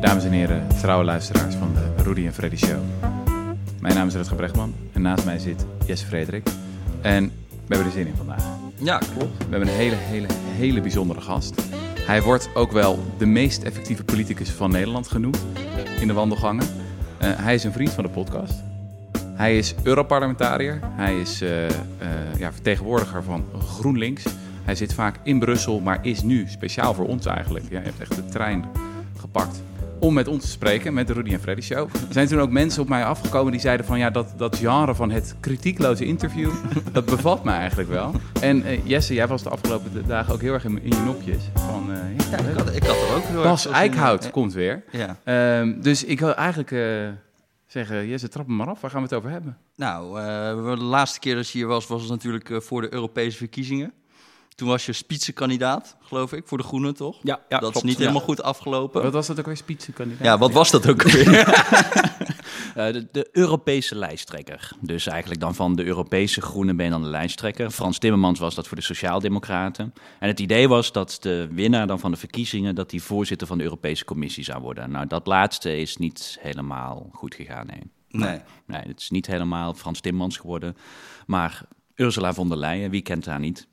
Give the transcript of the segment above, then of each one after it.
Dames en heren, trouwe luisteraars van de Rudy en Freddy Show. Mijn naam is Rutger Brechtman en naast mij zit Jesse Frederik. En we hebben er zin in vandaag. Ja, klopt. We hebben een hele, hele, hele bijzondere gast. Hij wordt ook wel de meest effectieve politicus van Nederland genoemd in de wandelgangen. Eh, hij is een vriend van de podcast. Hij is Europarlementariër. Hij is eh, eh, ja, vertegenwoordiger van GroenLinks. Hij zit vaak in Brussel, maar is nu speciaal voor ons eigenlijk. Ja, hij heeft echt de trein gepakt om met ons te spreken, met de Rudy en Freddy Show. Er zijn toen ook mensen op mij afgekomen die zeiden van... ja, dat, dat genre van het kritiekloze interview, dat bevalt me eigenlijk wel. En eh, Jesse, jij was de afgelopen dagen ook heel erg in, in je nopjes. Van, eh, ja, Ja, ik had, ik had er ook heel Bas Eickhout komt weer. Ja. Ehm, dus ik wil eigenlijk eh, zeggen, Jesse, trap hem maar af. Waar gaan we het over hebben? Nou, de laatste keer dat je hier was, was het natuurlijk voor de Europese verkiezingen. Toen was je spitsenkandidaat, geloof ik, voor de Groenen, toch? Ja, ja dat klopt. is niet Ja. helemaal goed afgelopen. Wat was dat ook weer, spitsenkandidaat? Ja, wat was dat ook weer? Eh, de, de Europese lijsttrekker. Dus eigenlijk dan van de Europese Groenen ben je dan de lijsttrekker. Frans Timmermans was dat voor de Sociaaldemocraten. En het idee was dat de winnaar dan van de verkiezingen... dat die voorzitter van de Europese Commissie zou worden. Nou, dat laatste is niet helemaal goed gegaan, nee. Nee. Nee, het is niet helemaal Frans Timmermans geworden. Maar Ursula von der Leyen, wie kent haar niet?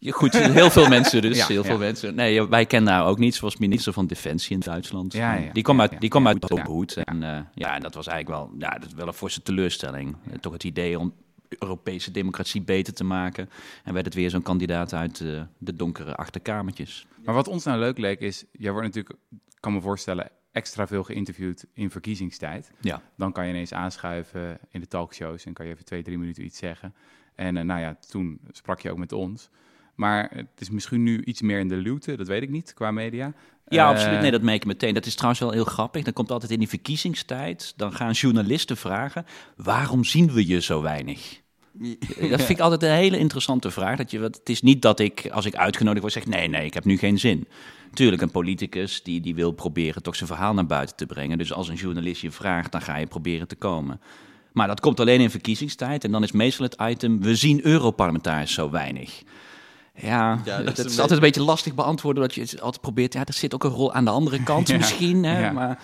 Goed, heel veel mensen dus. Ja, heel ja. veel mensen. Nee, wij kennen haar ook niet. Ze was minister van Defensie in Duitsland. Ja, die kwam uit, die kwam uit. En eh, ja, en dat was eigenlijk wel, ja, dat is wel een forse teleurstelling. Eh, Toch het idee om Europese democratie beter te maken. En werd het weer zo'n kandidaat uit eh, de donkere achterkamertjes. Maar wat ons nou leuk leek is, jij wordt natuurlijk, kan me voorstellen, extra veel geïnterviewd in verkiezingstijd. Ja. Dan kan je ineens aanschuiven in de talkshows en kan je even twee, drie minuten iets zeggen. En nou ja, toen sprak je ook met ons. Maar het is misschien nu iets meer in de luwte, dat weet ik niet, qua media. Ja, Eh, absoluut. Nee, dat merk je meteen. Dat is trouwens wel heel grappig. Dan komt altijd in die verkiezingstijd, dan gaan journalisten vragen, waarom zien we je zo weinig? Dat vind ik altijd een hele interessante vraag. Dat je, het is niet dat ik, als ik uitgenodigd word, zeg nee, nee, ik heb nu geen zin. Tuurlijk, een politicus die, die wil proberen toch zijn verhaal naar buiten te brengen. Dus als een journalist je vraagt, dan ga je proberen te komen. Maar dat komt alleen in verkiezingstijd. En dan is meestal het item, we zien Europarlementariërs zo weinig. Ja, Ja, dat dat, is altijd een beetje lastig beantwoorden. Dat je het altijd probeert, ja, er zit ook een rol aan de andere kant Ja, misschien. Hè, ja. maar,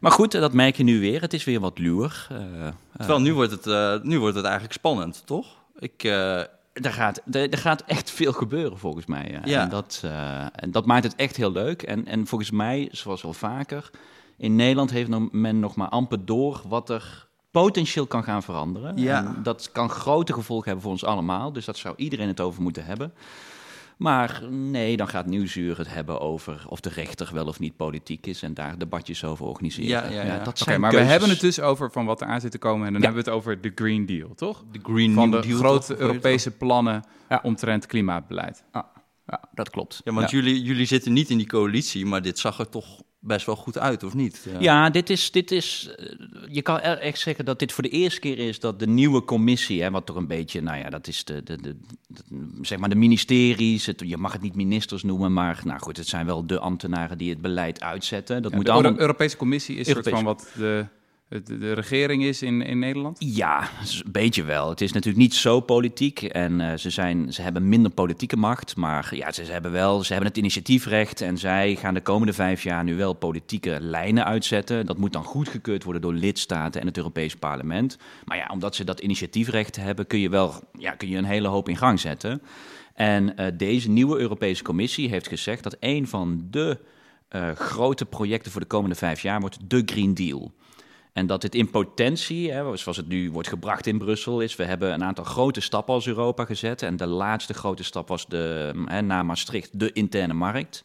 maar goed, dat merk je nu weer. Het is weer wat luwer. Eh, Terwijl nu wordt, het, eh, nu wordt het eigenlijk spannend, toch? Ik, eh, Er gaat, er, er gaat echt veel gebeuren volgens mij. Ja. En, dat, eh, en dat maakt het echt heel leuk. En, en volgens mij, zoals wel vaker, in Nederland heeft men nog maar amper door wat er potentieel kan gaan veranderen. Ja. En dat kan grote gevolgen hebben voor ons allemaal. Dus dat zou iedereen het over moeten hebben. Maar nee, dan gaat Nieuwsuur het hebben over of de rechter wel of niet politiek is en daar debatjes over organiseren. Ja, ja, ja. dat Oké, zijn maar we hebben het dus over van wat er aan zit te komen. En dan Ja. hebben we het over de Green Deal, toch? de Green Van New de Deal, grote toch? Europese plannen Ja. omtrent klimaatbeleid. Ja, ja, dat klopt. Ja, want Jullie, jullie zitten niet in die coalitie, maar dit zag er toch best wel goed uit, of niet? Ja, dit is, dit is. eh, Je kan er echt zeggen dat dit voor de eerste keer is dat de nieuwe commissie, hè, wat toch een beetje, nou ja, dat is de, de, de, de- zeg maar de ministeries. Het, je mag het niet ministers noemen, maar nou goed, het zijn wel de ambtenaren die het beleid uitzetten. Dat Ja, moet de allemaal. Europese Commissie is een soort van Europese. wat de, de, regering is in, in Nederland. Ja, een beetje wel. Het is natuurlijk niet zo politiek en eh, ze, zijn, ze hebben minder politieke macht, maar ja, ze, ze hebben wel, ze hebben het initiatiefrecht en zij gaan de komende vijf jaar nu wel politieke lijnen uitzetten. Dat moet dan goedgekeurd worden door lidstaten en het Europees Parlement. Maar ja, omdat ze dat initiatiefrecht hebben, kun je wel ja, kun je een hele hoop in gang zetten. En eh, deze nieuwe Europese Commissie heeft gezegd dat een van de eh, grote projecten voor de komende vijf jaar wordt de Green Deal. En dat dit in potentie, hè, zoals het nu wordt gebracht in Brussel, is... we hebben een aantal grote stappen als Europa gezet. En de laatste grote stap was de, hè, na Maastricht de interne markt.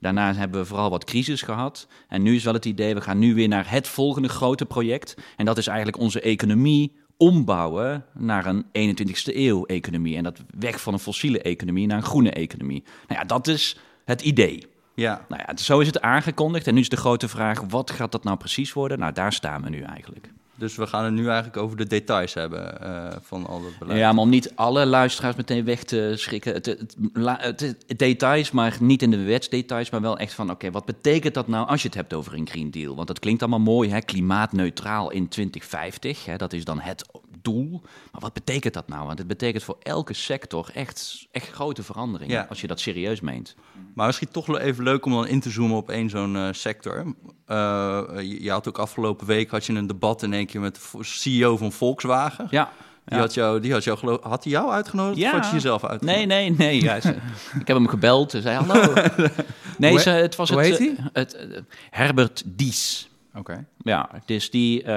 Daarna hebben we vooral wat crisis gehad. En nu is wel het idee, we gaan nu weer naar het volgende grote project. En dat is eigenlijk onze economie ombouwen naar een 21ste eeuw economie. En dat weg van een fossiele economie naar een groene economie. Nou ja, dat is het idee. Ja. Nou ja, zo is het aangekondigd. En nu is de grote vraag, wat gaat dat nou precies worden? Nou, daar staan we nu eigenlijk. Dus we gaan het nu eigenlijk over de details hebben eh, van al dat beleid. Ja, maar om niet alle luisteraars meteen weg te schrikken. Het, het, la- het, het details, maar niet in de wetsdetails, maar wel echt van... oké, wat betekent dat nou als je het hebt over een Green Deal? Want dat klinkt allemaal mooi, hè? klimaatneutraal in 2050. Hè? Dat is dan het doel. Maar wat betekent dat nou? Want het betekent voor elke sector echt, echt grote veranderingen, Ja. als je dat serieus meent. Maar misschien toch wel even leuk om dan in te zoomen op één zo'n eh, sector. Eh, je, je had ook afgelopen week had je een debat in één keer met de CEO van Volkswagen. Ja. Die, had jou, die had jou geloof had hij jou uitgenodigd Ja. of had je jezelf uitgenodigd? Nee, nee, nee. Ja, ze- ik heb hem gebeld. Ze zei hallo. Nee, Hoe ze, he- het was hoe het, heet eh, het, eh, Herbert Dies. Oké. Ja, dus die, eh,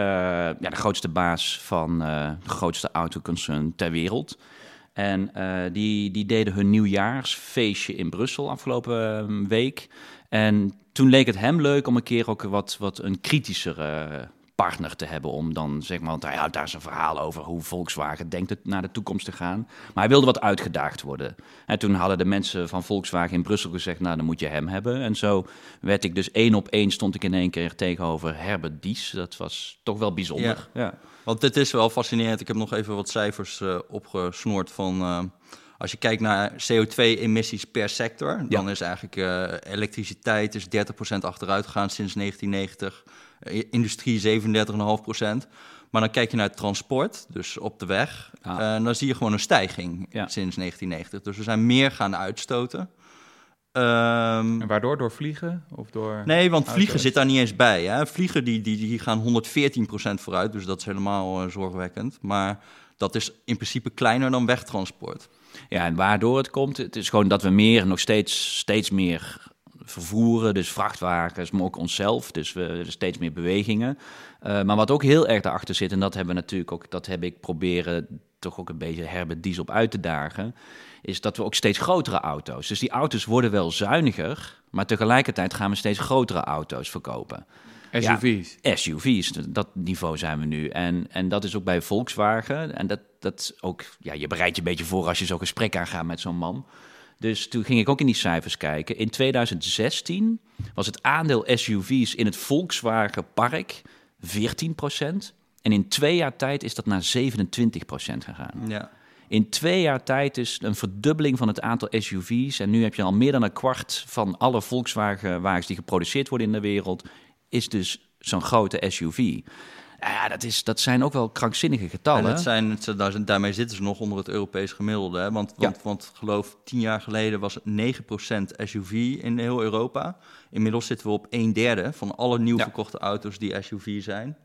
ja, de grootste baas van eh, de grootste autoconcern ter wereld. En eh, die, die deden hun nieuwjaarsfeestje in Brussel afgelopen eh, week. En toen leek het hem leuk om een keer ook wat, wat een kritischere partner te hebben. Om dan, zeg maar, want hij houdt daar zijn verhaal over hoe Volkswagen denkt het naar de toekomst te gaan. Maar hij wilde wat uitgedaagd worden. En toen hadden de mensen van Volkswagen in Brussel gezegd, nou dan moet je hem hebben. En zo werd ik dus één op één stond ik in één keer tegenover Herbert Dies. Dat was toch wel bijzonder. Ja. Want dit is wel fascinerend. Ik heb nog even wat cijfers eh, opgesnoord van... eh, als je kijkt naar CO2-emissies per sector... dan is eigenlijk eh, elektriciteit is 30% achteruit gegaan sinds 1990. Eh, industrie 37,5%. Maar dan kijk je naar het transport, dus op de weg... Ah. eh, en dan zie je gewoon een stijging Ja. sinds 1990. Dus we zijn meer gaan uitstoten. Ehm, En waardoor? Door vliegen? Of door... Nee, want vliegen Auto's. zit daar niet eens bij. Hè? Vliegen die, die, die gaan 114% vooruit, dus dat is helemaal eh, zorgwekkend. Maar dat is in principe kleiner dan wegtransport. Ja, en waardoor het komt, het is gewoon dat we meer, nog steeds, steeds meer vervoeren. Dus vrachtwagens, maar ook onszelf. Dus we steeds meer bewegingen. Eh, maar wat ook heel erg daarachter zit, en dat hebben we natuurlijk ook, dat heb ik proberen toch ook een beetje Herbert Dies op uit te dagen, is dat we ook steeds grotere auto's. Dus die auto's worden wel zuiniger, maar tegelijkertijd gaan we steeds grotere auto's verkopen. SUV's. SUV's, dat niveau zijn we nu. En, en dat is ook bij Volkswagen. En dat, dat ook, ja, je bereidt je een beetje voor als je zo'n gesprek aangaat met zo'n man. Dus toen ging ik ook in die cijfers kijken. In 2016 was het aandeel SUV's in het Volkswagen Park 14% En in twee jaar tijd is dat naar 27% gegaan. Ja. In twee jaar tijd is een verdubbeling van het aantal SUV's. En nu heb je al meer dan een kwart van alle Volkswagen-wagens die geproduceerd worden in de wereld, is dus zo'n grote SUV. Nou Ja, dat, is, dat zijn ook wel krankzinnige En getallen. dat zijn, daar- daarmee zitten ze nog onder het Europees gemiddelde. Hè? Want, want, want geloof, tien jaar geleden was het 9% SUV in heel Europa. Inmiddels zitten we op een derde van alle nieuw Ja. verkochte auto's die SUV zijn.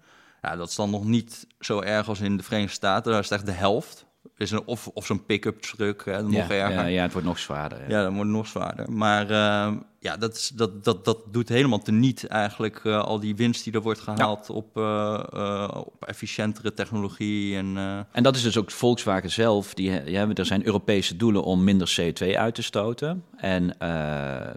Ja, dat is dan nog niet zo erg als in de Verenigde Staten. Daar is het echt de helft. Is een, of of zo'n pick-up truck, hè, nog ja, erger. ja, ja, het wordt nog zwaarder. ja. Ja, dan wordt het nog zwaarder. Maar eh, ja, dat, is, dat, dat, dat doet helemaal teniet eigenlijk eh, al die winst die er wordt gehaald op, eh, eh, op efficiëntere technologie. En, En dat is dus ook Volkswagen zelf. Die, ja, er zijn Europese doelen om minder CO2 uit te stoten. En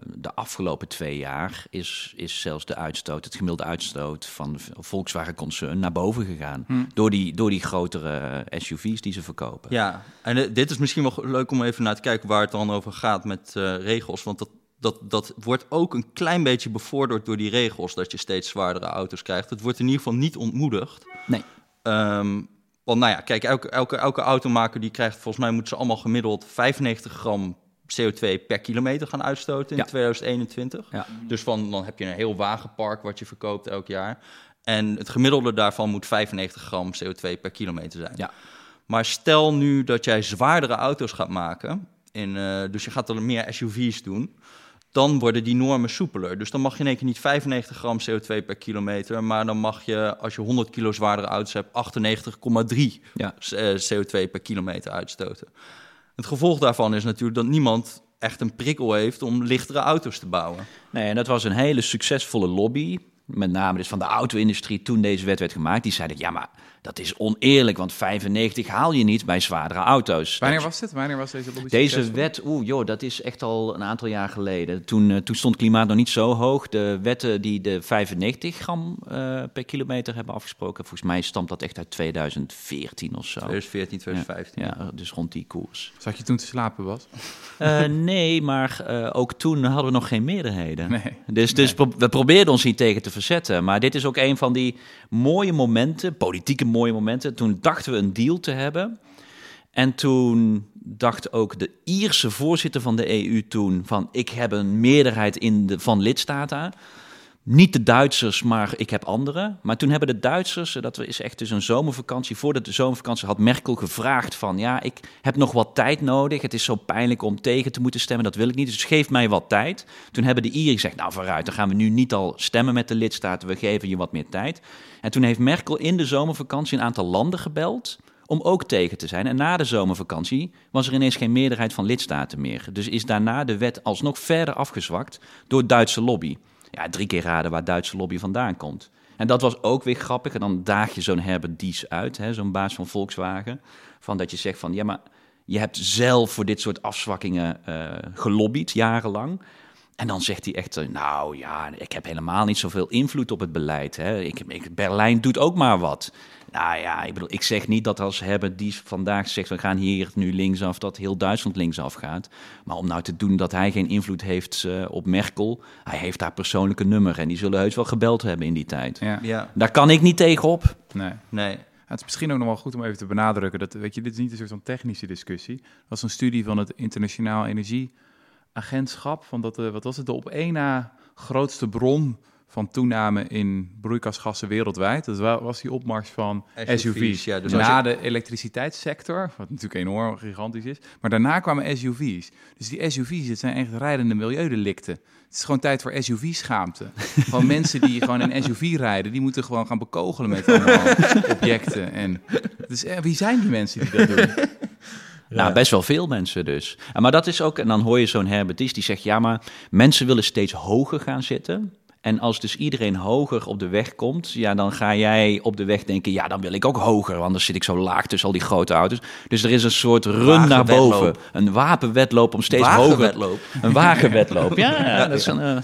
de afgelopen twee jaar is, is zelfs de uitstoot, het gemiddelde uitstoot van de Volkswagen-concern naar boven gegaan. Door, die, door die grotere SUV's die ze verkopen. ja, en dit is misschien wel leuk om even naar te kijken waar het dan over gaat met regels. Want dat, dat, dat wordt ook een klein beetje bevorderd door die regels, dat je steeds zwaardere auto's krijgt. Het wordt in ieder geval niet ontmoedigd. Nee. Ehm, want nou ja, kijk, elke, elke, elke automaker die krijgt, volgens mij moeten ze allemaal gemiddeld 95 gram CO2 per kilometer gaan uitstoten in Ja. 2021. Ja. Dus van, dan heb je een heel wagenpark wat je verkoopt elk jaar. En het gemiddelde daarvan moet 95 gram CO2 per kilometer zijn. Ja. Maar stel nu dat jij zwaardere auto's gaat maken, in, eh, dus je gaat er meer SUV's doen, dan worden die normen soepeler. Dus dan mag je in één keer niet 95 gram CO2 per kilometer, maar dan mag je, als je 100 kilo zwaardere auto's hebt, 98,3 Ja. eh, CO2 per kilometer uitstoten. Het gevolg daarvan is natuurlijk dat niemand echt een prikkel heeft om lichtere auto's te bouwen. Nee, en dat was een hele succesvolle lobby. Met name dus van de auto-industrie toen deze wet werd gemaakt. Die zeiden, ja, maar dat is oneerlijk, want 95 haal je niet bij zwaardere auto's. Wanneer was dit? Wanneer was deze lobby Deze succesvol? wet, oeh joh, dat is echt al een aantal jaar geleden. Toen, eh, toen stond klimaat nog niet zo hoog. De wetten die de 95 gram eh, per kilometer hebben afgesproken, volgens mij stamt dat echt uit 2014 of zo. 2014, 2015. Ja, dus rond die koers. Zat je toen te slapen, was? Eh, nee, maar eh, ook toen hadden we nog geen meerderheden. Nee. Dus, dus pro- we probeerden ons hier tegen te verzetten. Maar dit is ook een van die mooie momenten, politieke mooie momenten. Toen dachten we een deal te hebben. En toen dacht ook de Ierse voorzitter van de EU toen van... ik heb een meerderheid in de, van lidstaten. Niet de Duitsers, maar ik heb anderen. Maar toen hebben de Duitsers, dat is echt dus een zomervakantie, voordat de zomervakantie had Merkel gevraagd van, ja, ik heb nog wat tijd nodig. Het is zo pijnlijk om tegen te moeten stemmen, dat wil ik niet. Dus geef mij wat tijd. Toen hebben de Ieren gezegd, nou vooruit, dan gaan we nu niet al stemmen met de lidstaten, we geven je wat meer tijd. En toen heeft Merkel in de zomervakantie een aantal landen gebeld om ook tegen te zijn. En na de zomervakantie was er ineens geen meerderheid van lidstaten meer. Dus is daarna de wet alsnog verder afgezwakt door Duitse lobby. Ja, drie keer raden waar Duitse lobby vandaan komt. En dat was ook weer grappig. En dan daag je zo'n Herbert Dies uit, zo'n baas van Volkswagen. Van dat je zegt van, ja, maar je hebt zelf voor dit soort afzwakkingen uh, gelobbyd, jarenlang. En dan zegt hij echt, eh, nou ja, ik heb helemaal niet zoveel invloed op het beleid. Hè. Ik, ik, Berlijn doet ook maar wat. Nou ja, ik bedoel, ik zeg niet dat als hebben die vandaag zegt, we gaan hier nu linksaf, dat heel Duitsland linksaf gaat. Maar om nou te doen dat hij geen invloed heeft uh, op Merkel, hij heeft daar persoonlijke nummer en die zullen heus wel gebeld hebben in die tijd. Ja. ja. Daar kan ik niet tegenop. Nee. nee. Het is misschien ook nog wel goed om even te benadrukken dat, weet je, dit is niet een soort van technische discussie. Dat was een studie van het Internationaal Energieagentschap, van dat, uh, wat was het, de op één na grootste bron van toename in broeikasgassen wereldwijd. Dat was die opmars van SUV's. Ja, dus na de elektriciteitssector, wat natuurlijk enorm gigantisch is. Maar daarna kwamen SUV's. Dus die SUV's, het zijn echt rijdende milieudelicten. Het is gewoon tijd voor SUV-schaamte. Van mensen die gewoon een SUV rijden, die moeten gewoon gaan bekogelen met allemaal objecten. En, dus eh, wie zijn die mensen die dat doen? Nou, best wel veel mensen dus. Maar dat is ook, en dan hoor je zo'n Herbert die zegt, ja, maar mensen willen steeds hoger gaan zitten. En als dus iedereen hoger op de weg komt, ja, dan ga jij op de weg denken, ja, dan wil ik ook hoger, want anders zit ik zo laag tussen al die grote auto's. Dus er is een soort run naar boven. Een wapenwedloop om steeds hoger. Een wagenwedloop. Ja, ja, dat, is een, uh,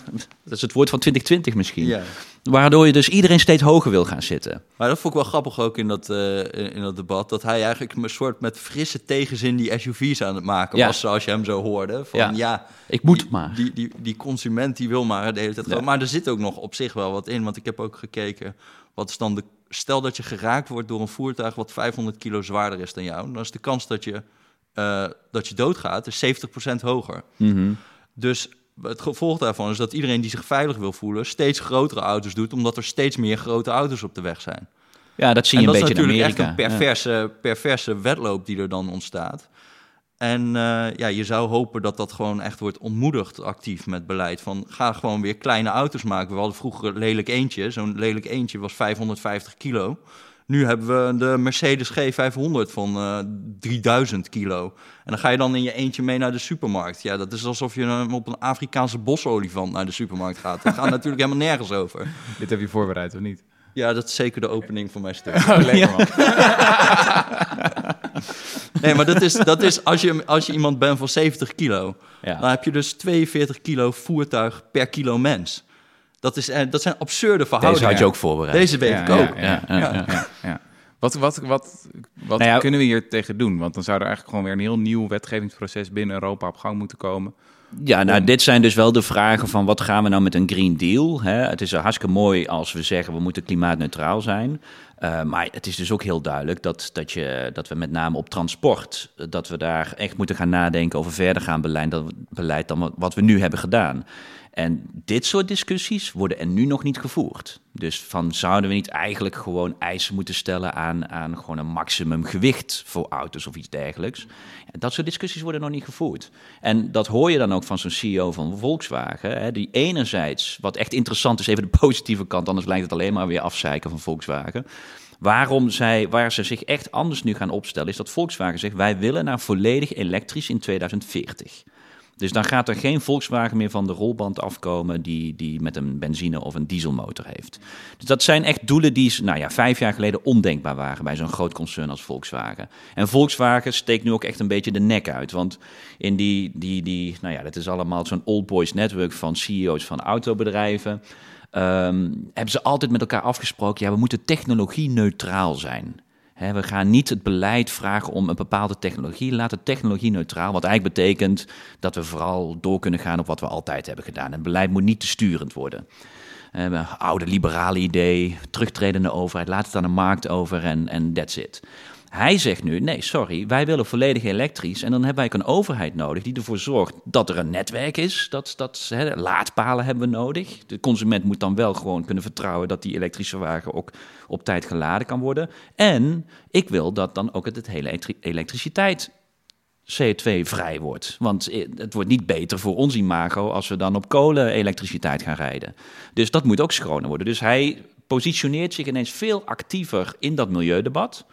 dat is het woord van 2020 misschien. Ja. Waardoor je dus iedereen steeds hoger wil gaan zitten. Maar dat vond ik wel grappig ook in dat, uh, in dat debat. Dat hij eigenlijk een soort met frisse tegenzin die SUV's aan het maken was. Zoals je hem zo hoorde. Van ja, ja ik moet maar. Die, die, die consument die wil maar de hele tijd. Maar er zit ook nog op zich wel wat in. Want ik heb ook gekeken. Wat is dan de. Stel dat je geraakt wordt door een voertuig wat 500 kilo zwaarder is dan jou. Dan is de kans dat je, uh, dat je doodgaat is 70% hoger. Mm Dus het gevolg daarvan is dat iedereen die zich veilig wil voelen, steeds grotere auto's doet, omdat er steeds meer grote auto's op de weg zijn. Ja, dat zie je een beetje in Amerika. Dat is natuurlijk echt een perverse, perverse wedloop die er dan ontstaat. En uh, ja, je zou hopen dat dat gewoon echt wordt ontmoedigd actief met beleid. Van ga gewoon weer kleine auto's maken. We hadden vroeger lelijk eentje. Zo'n lelijk eentje was 550 kilo. Nu hebben we de Mercedes G500 van uh, eh, 3000 kilo. En dan ga je dan in je eentje mee naar de supermarkt. Ja, dat is alsof je op een Afrikaanse bosolifant naar de supermarkt gaat. Dat gaat natuurlijk helemaal nergens over. Dit heb je voorbereid, of niet? Ja, dat is zeker de opening van mijn stuk. Oh, lekker man. nee, maar dat is, dat is als, je, als je iemand bent van 70 kilo... Ja. dan heb je dus 42 kilo voertuig per kilo mens. Dat, is, eh, dat zijn absurde verhoudingen. Deze had je ook voorbereid. Deze weet ik ook. Ja, Wat, wat, wat, wat nou kunnen we hier tegen doen? Want dan zou er eigenlijk gewoon weer een heel nieuw wetgevingsproces binnen Europa op gang moeten komen. Ja, nou, dit zijn dus wel de vragen van wat gaan we nou met een Green Deal? Hè? Het is hartstikke mooi als we zeggen we moeten klimaatneutraal zijn. Uh, maar het is dus ook heel duidelijk dat, dat, je, dat we met name op transport, dat we daar echt moeten gaan nadenken over verder gaan beleid, beleid dan wat we nu hebben gedaan. En dit soort discussies worden er nu nog niet gevoerd. Dus van zouden we niet eigenlijk gewoon eisen moeten stellen aan, aan gewoon een maximum gewicht voor auto's of iets dergelijks. Dat soort discussies worden nog niet gevoerd. En dat hoor je dan ook van zo'n CEO van Volkswagen. Hè, die enerzijds, wat echt interessant is, even de positieve kant, anders lijkt het alleen maar weer afzeiken van Volkswagen. Waarom zij, waar ze zich echt anders nu gaan opstellen, is dat Volkswagen zegt: wij willen naar volledig elektrisch in 2040. Dus dan gaat er geen Volkswagen meer van de rolband afkomen die, die met een benzine- of een dieselmotor heeft. Dus dat zijn echt doelen die nou ja, vijf jaar geleden ondenkbaar waren bij zo'n groot concern als Volkswagen. En Volkswagen steekt nu ook echt een beetje de nek uit. Want in die, die, die nou ja, dat is allemaal zo'n old boys network van CEO's van autobedrijven. Um, hebben ze altijd met elkaar afgesproken, ja, we moeten technologie neutraal zijn we gaan niet het beleid vragen om een bepaalde technologie. Laat het technologie neutraal, wat eigenlijk betekent dat we vooral door kunnen gaan op wat we altijd hebben gedaan. Het beleid moet niet te sturend worden. oude liberale idee, terugtredende overheid, laat het aan de markt over en that's it. Hij zegt nu, nee, sorry, wij willen volledig elektrisch. En dan hebben wij een overheid nodig die ervoor zorgt dat er een netwerk is. Dat, dat, laadpalen hebben we nodig. De consument moet dan wel gewoon kunnen vertrouwen dat die elektrische wagen ook op tijd geladen kan worden. En ik wil dat dan ook het, hele elektriciteit CO2-vrij wordt. Want het wordt niet beter voor ons imago als we dan op kolen-elektriciteit gaan rijden. Dus dat moet ook schoner worden. Dus hij positioneert zich ineens veel actiever in dat milieudebat.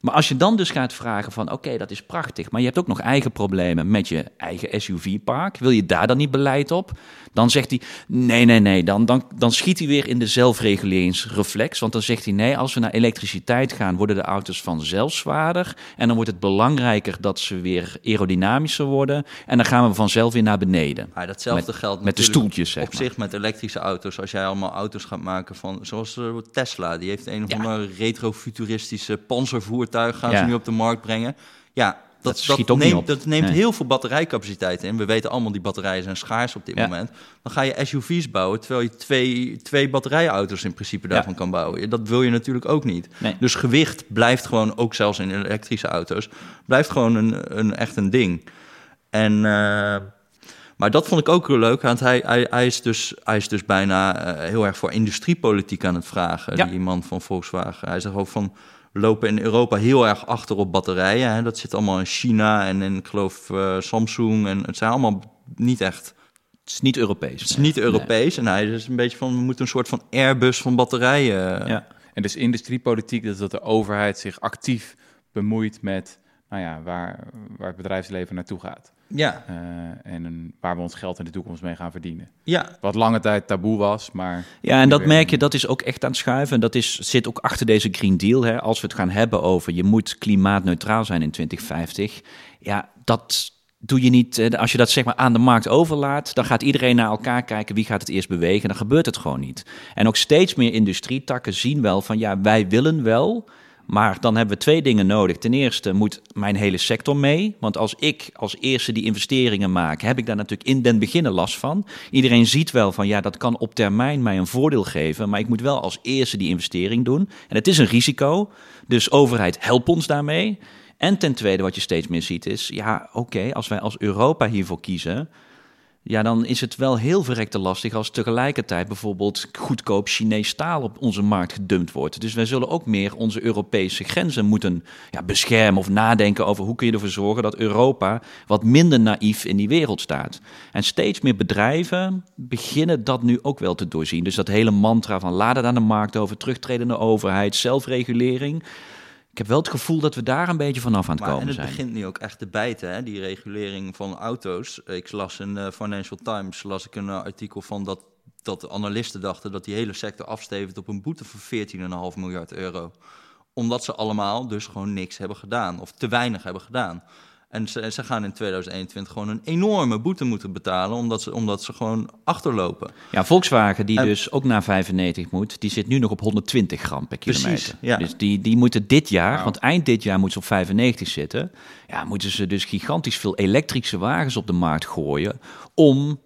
Maar als je dan dus gaat vragen van oké, dat is prachtig, maar je hebt ook nog eigen problemen met je eigen SUV-park. Wil je daar dan niet beleid op? Dan zegt hij nee, nee, nee. Dan, dan, dan schiet hij weer in de zelfreguleringsreflex. Want dan zegt hij nee, als we naar elektriciteit gaan, worden de auto's vanzelf zwaarder. En dan wordt het belangrijker dat ze weer aerodynamischer worden. En dan gaan we vanzelf weer naar beneden. Ja, datzelfde met, geldt met de stoeltjes. Zeg op zich met elektrische auto's. Als jij allemaal auto's gaat maken van, zoals uh, Tesla, die heeft een of andere retrofuturistische panzervoer gaan ze nu op de markt brengen. Ja, dat, dat, dat neemt, dat neemt heel veel batterijcapaciteit in. We weten allemaal, die batterijen zijn schaars op dit moment. Dan ga je SUV's bouwen, terwijl je twee, twee batterijauto's in principe daarvan kan bouwen. Dat wil je natuurlijk ook niet. Dus gewicht blijft gewoon, ook zelfs in elektrische auto's, blijft gewoon een, een echt een ding. En... Uh, maar dat vond ik ook heel leuk, want hij, hij, hij, is, dus, hij is dus bijna uh, heel erg voor industriepolitiek aan het vragen, die man van Volkswagen. Hij zegt ook van, lopen in Europa heel erg achter op batterijen. Hè. Dat zit allemaal in China en in, ik geloof, uh, Samsung. En het zijn allemaal niet echt... Het is niet Europees. Het is niet Europees. En hij is een beetje van, we moeten een soort van Airbus van batterijen. Ja. En dus industriepolitiek, dat is dat de overheid zich actief bemoeit met nou ja, waar, waar het bedrijfsleven naartoe gaat. Ja. Uh, en waar we ons geld in de toekomst mee gaan verdienen. Ja. Wat lange tijd taboe was, maar... Ja, en dat merk je, dat is ook echt aan het schuiven. En dat is, zit ook achter deze Green Deal. Hè. Als we het gaan hebben over je moet klimaatneutraal zijn in 2050. Ja, dat doe je niet... Eh, als je dat zeg maar aan de markt overlaat... dan gaat iedereen naar elkaar kijken wie gaat het eerst bewegen. Dan gebeurt het gewoon niet. En ook steeds meer industrietakken zien wel van... ja, wij willen wel... Maar dan hebben we twee dingen nodig. Ten eerste moet mijn hele sector mee. Want als ik als eerste die investeringen maak, heb ik daar natuurlijk in den beginnen last van. Iedereen ziet wel van ja, dat kan op termijn mij een voordeel geven. Maar ik moet wel als eerste die investering doen. En het is een risico. Dus overheid, help ons daarmee. En ten tweede, wat je steeds meer ziet, is ja, oké, als wij als Europa hiervoor kiezen ja, dan is het wel heel verrekte lastig als tegelijkertijd bijvoorbeeld goedkoop Chinees staal op onze markt gedumpt wordt. Dus wij zullen ook meer onze Europese grenzen moeten ja, beschermen of nadenken over hoe kun je ervoor zorgen dat Europa wat minder naïef in die wereld staat. En steeds meer bedrijven beginnen dat nu ook wel te doorzien. Dus dat hele mantra van laden aan de markt over, terugtredende overheid, zelfregulering. Ik heb wel het gevoel dat we daar een beetje vanaf aan het komen zijn. En het begint nu ook echt te bijten, hè? die regulering van auto's. Ik las in uh, Financial Times las ik een uh, artikel van dat, dat de analisten dachten dat die hele sector afstevend op een boete van 14,5 miljard euro. Omdat ze allemaal dus gewoon niks hebben gedaan, of te weinig hebben gedaan. En ze, ze, gaan in 2021 gewoon een enorme boete moeten betalen, omdat ze, omdat ze gewoon achterlopen. Ja, Volkswagen, die dus ook naar 95 moet, die zit nu nog op 120 gram per kilometer. Precies, ja. Dus die, die moeten dit jaar, want eind dit jaar moeten ze op 95 zitten, ja, moeten ze dus gigantisch veel elektrische wagens op de markt gooien om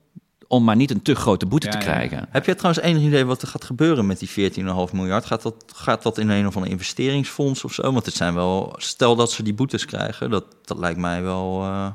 om maar niet een te grote boete te krijgen. Heb je trouwens enig idee wat er gaat gebeuren met die 14,5 miljard? Gaat dat, gaat dat in een of ander investeringsfonds of zo? Want het zijn wel, stel dat ze die boetes krijgen, dat, dat lijkt mij wel... Uh...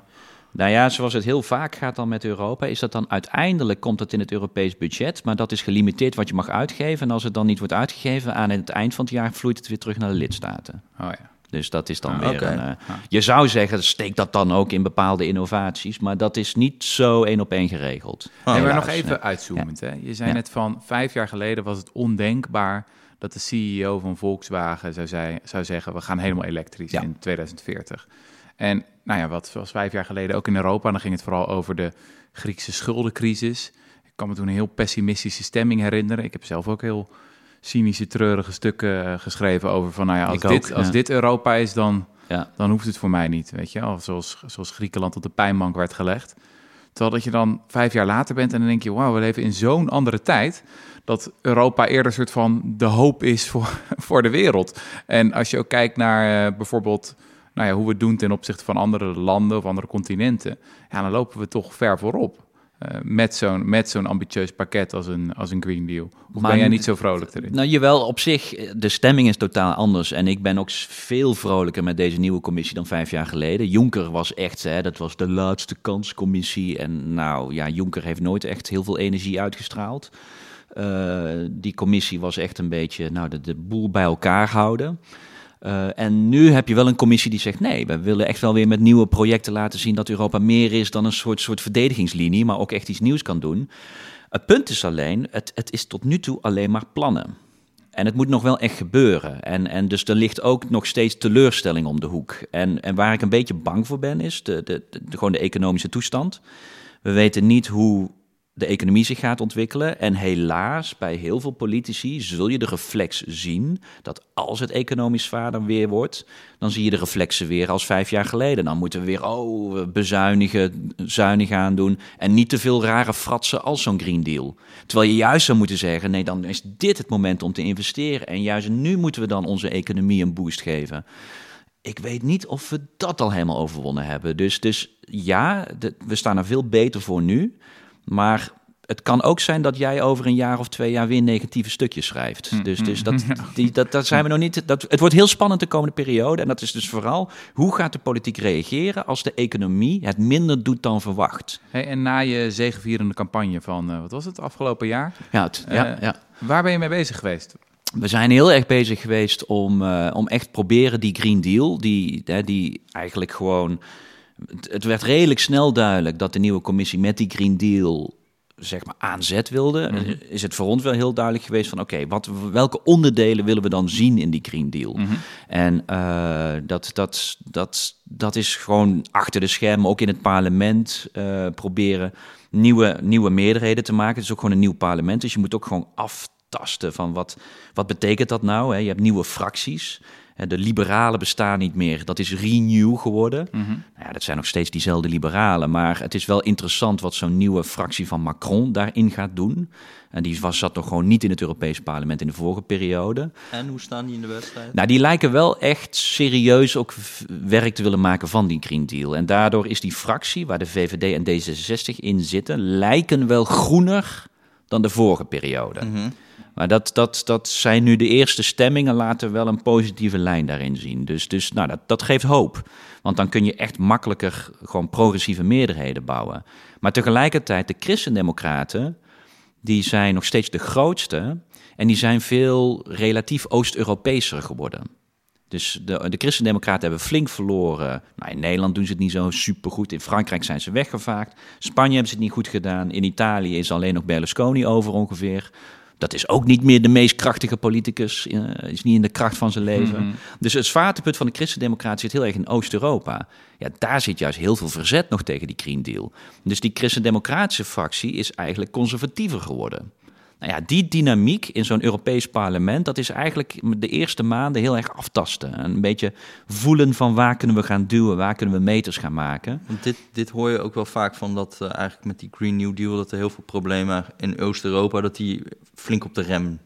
Nou ja, zoals het heel vaak gaat dan met Europa, is dat dan uiteindelijk komt het in het Europees budget, maar dat is gelimiteerd wat je mag uitgeven. En als het dan niet wordt uitgegeven, aan het eind van het jaar vloeit het weer terug naar de lidstaten. Oh ja. Dus dat is dan ah, weer een, uh, Je zou zeggen, steek dat dan ook in bepaalde innovaties, maar dat is niet zo één op één geregeld. Oh, nee, maar nog even uitzoomend. Hè? Je zei net van vijf jaar geleden was het ondenkbaar dat de CEO van Volkswagen zou, zei, zou zeggen, we gaan helemaal elektrisch in 2040. En nou ja, wat was vijf jaar geleden ook in Europa, dan ging het vooral over de Griekse schuldencrisis. Ik kan me toen een heel pessimistische stemming herinneren. Ik heb zelf ook heel cynische, treurige stukken eh, geschreven over van, nou ja, als, dit, als dit Europa is, dan, ja. dan hoeft het voor mij niet, weet je. Of zoals, zoals Griekenland op de pijnbank werd gelegd. Terwijl dat je dan vijf jaar later bent en dan denk je, wauw, we leven in zo'n andere tijd dat Europa eerder een soort van de hoop is voor, voor de wereld. En als je ook kijkt naar uh, bijvoorbeeld nou ja, hoe we het doen ten opzichte van andere landen of andere continenten, ja, dan lopen we toch ver voorop. Uh, met zo'n met zo'n ambitieus pakket als een, als een Green Deal? Of Maar ben jij niet zo vrolijk erin? Nou, jawel, op zich, de stemming is totaal anders. En ik ben ook veel vrolijker met deze nieuwe commissie dan vijf jaar geleden. Juncker was echt, hè, dat was de laatste kanscommissie. En nou ja, Juncker heeft nooit echt heel veel energie uitgestraald. Eh, die commissie was echt een beetje nou, de, de boel bij elkaar houden. Eh, en nu heb je wel een commissie die zegt: nee, we willen echt wel weer met nieuwe projecten laten zien dat Europa meer is dan een soort, soort verdedigingslinie, maar ook echt iets nieuws kan doen. Het punt is alleen, het, het is tot nu toe alleen maar plannen. En het moet nog wel echt gebeuren. En, en dus er ligt ook nog steeds teleurstelling om de hoek. En, en waar ik een beetje bang voor ben, is de, de, de, gewoon de economische toestand. We weten niet hoe de economie zich gaat ontwikkelen. En helaas, bij heel veel politici zul je de reflex zien dat als het economisch zwaarder weer wordt, dan zie je de reflexen weer als vijf jaar geleden. Dan moeten we weer oh, bezuinigen, zuinig aan doen en niet te veel rare fratsen als zo'n Green Deal. Terwijl je juist zou moeten zeggen, nee, dan is dit het moment om te investeren. En juist nu moeten we dan onze economie een boost geven. Ik weet niet of we dat al helemaal overwonnen hebben. Dus, dus ja, we staan er veel beter voor nu. Maar het kan ook zijn dat jij over een jaar of twee jaar weer negatieve stukjes schrijft. Dus, dus dat, die, dat, dat zijn we nog niet. Dat, het wordt heel spannend de komende periode. En dat is dus vooral hoe gaat de politiek reageren als de economie het minder doet dan verwacht. Hey, en na je zegevierende campagne van, eh, wat was het, afgelopen jaar? Ja, het, ja, Eh, ja. Waar ben je mee bezig geweest? We zijn heel erg bezig geweest om, eh, om echt proberen die Green Deal, die, die eigenlijk gewoon. Het, het werd redelijk snel duidelijk dat de nieuwe commissie met die Green Deal zeg maar aanzet wilde. Mhm. Is het voor ons wel heel duidelijk geweest van oké, wat welke onderdelen willen we dan zien in die Green Deal? Mhm. En eh, dat, dat, dat, dat is gewoon achter de schermen, ook in het parlement, eh, proberen nieuwe, nieuwe meerderheden te maken. Het is ook gewoon een nieuw parlement, dus je moet ook gewoon aftasten van wat, wat betekent dat nou? Hè? Je hebt nieuwe fracties. De liberalen bestaan niet meer, dat is Renew geworden. Mhm. Nou ja, dat zijn nog steeds diezelfde liberalen, maar het is wel interessant wat zo'n nieuwe fractie van Macron daarin gaat doen. En die was, zat nog gewoon niet in het Europees parlement in de vorige periode. En hoe staan die in de wedstrijd? Nou, die lijken wel echt serieus ook werk te willen maken van die Green Deal. En daardoor is die fractie, waar de VVD en D66 in zitten, lijken wel groener dan de vorige periode. Mhm. Maar dat, dat, dat zijn nu de eerste stemmingen, laten wel een positieve lijn daarin zien. Dus, dus nou, dat, dat geeft hoop. Want dan kun je echt makkelijker gewoon progressieve meerderheden bouwen. Maar tegelijkertijd, de christendemocraten, die zijn nog steeds de grootste. En die zijn veel relatief Oost-Europeeser geworden. Dus de, de christendemocraten hebben flink verloren. Nou, in Nederland doen ze het niet zo supergoed. In Frankrijk zijn ze weggevaagd. Spanje hebben ze het niet goed gedaan. In Italië is alleen nog Berlusconi over ongeveer. Dat is ook niet meer de meest krachtige politicus. eh, is niet in de kracht van zijn leven. Dus het zwaartepunt van de christendemocratie zit heel erg in Oost-Europa. Ja, daar zit juist heel veel verzet nog tegen die Green Deal. Dus die christendemocratische fractie is eigenlijk conservatiever geworden. Nou ja, die dynamiek in zo'n Europees parlement, dat is eigenlijk de eerste maanden heel erg aftasten. Een beetje voelen van waar kunnen we gaan duwen, waar kunnen we meters gaan maken. Want dit, dit hoor je ook wel vaak van dat eh, eigenlijk met die Green New Deal... dat er heel veel problemen in Oost-Europa... dat die flink op de rem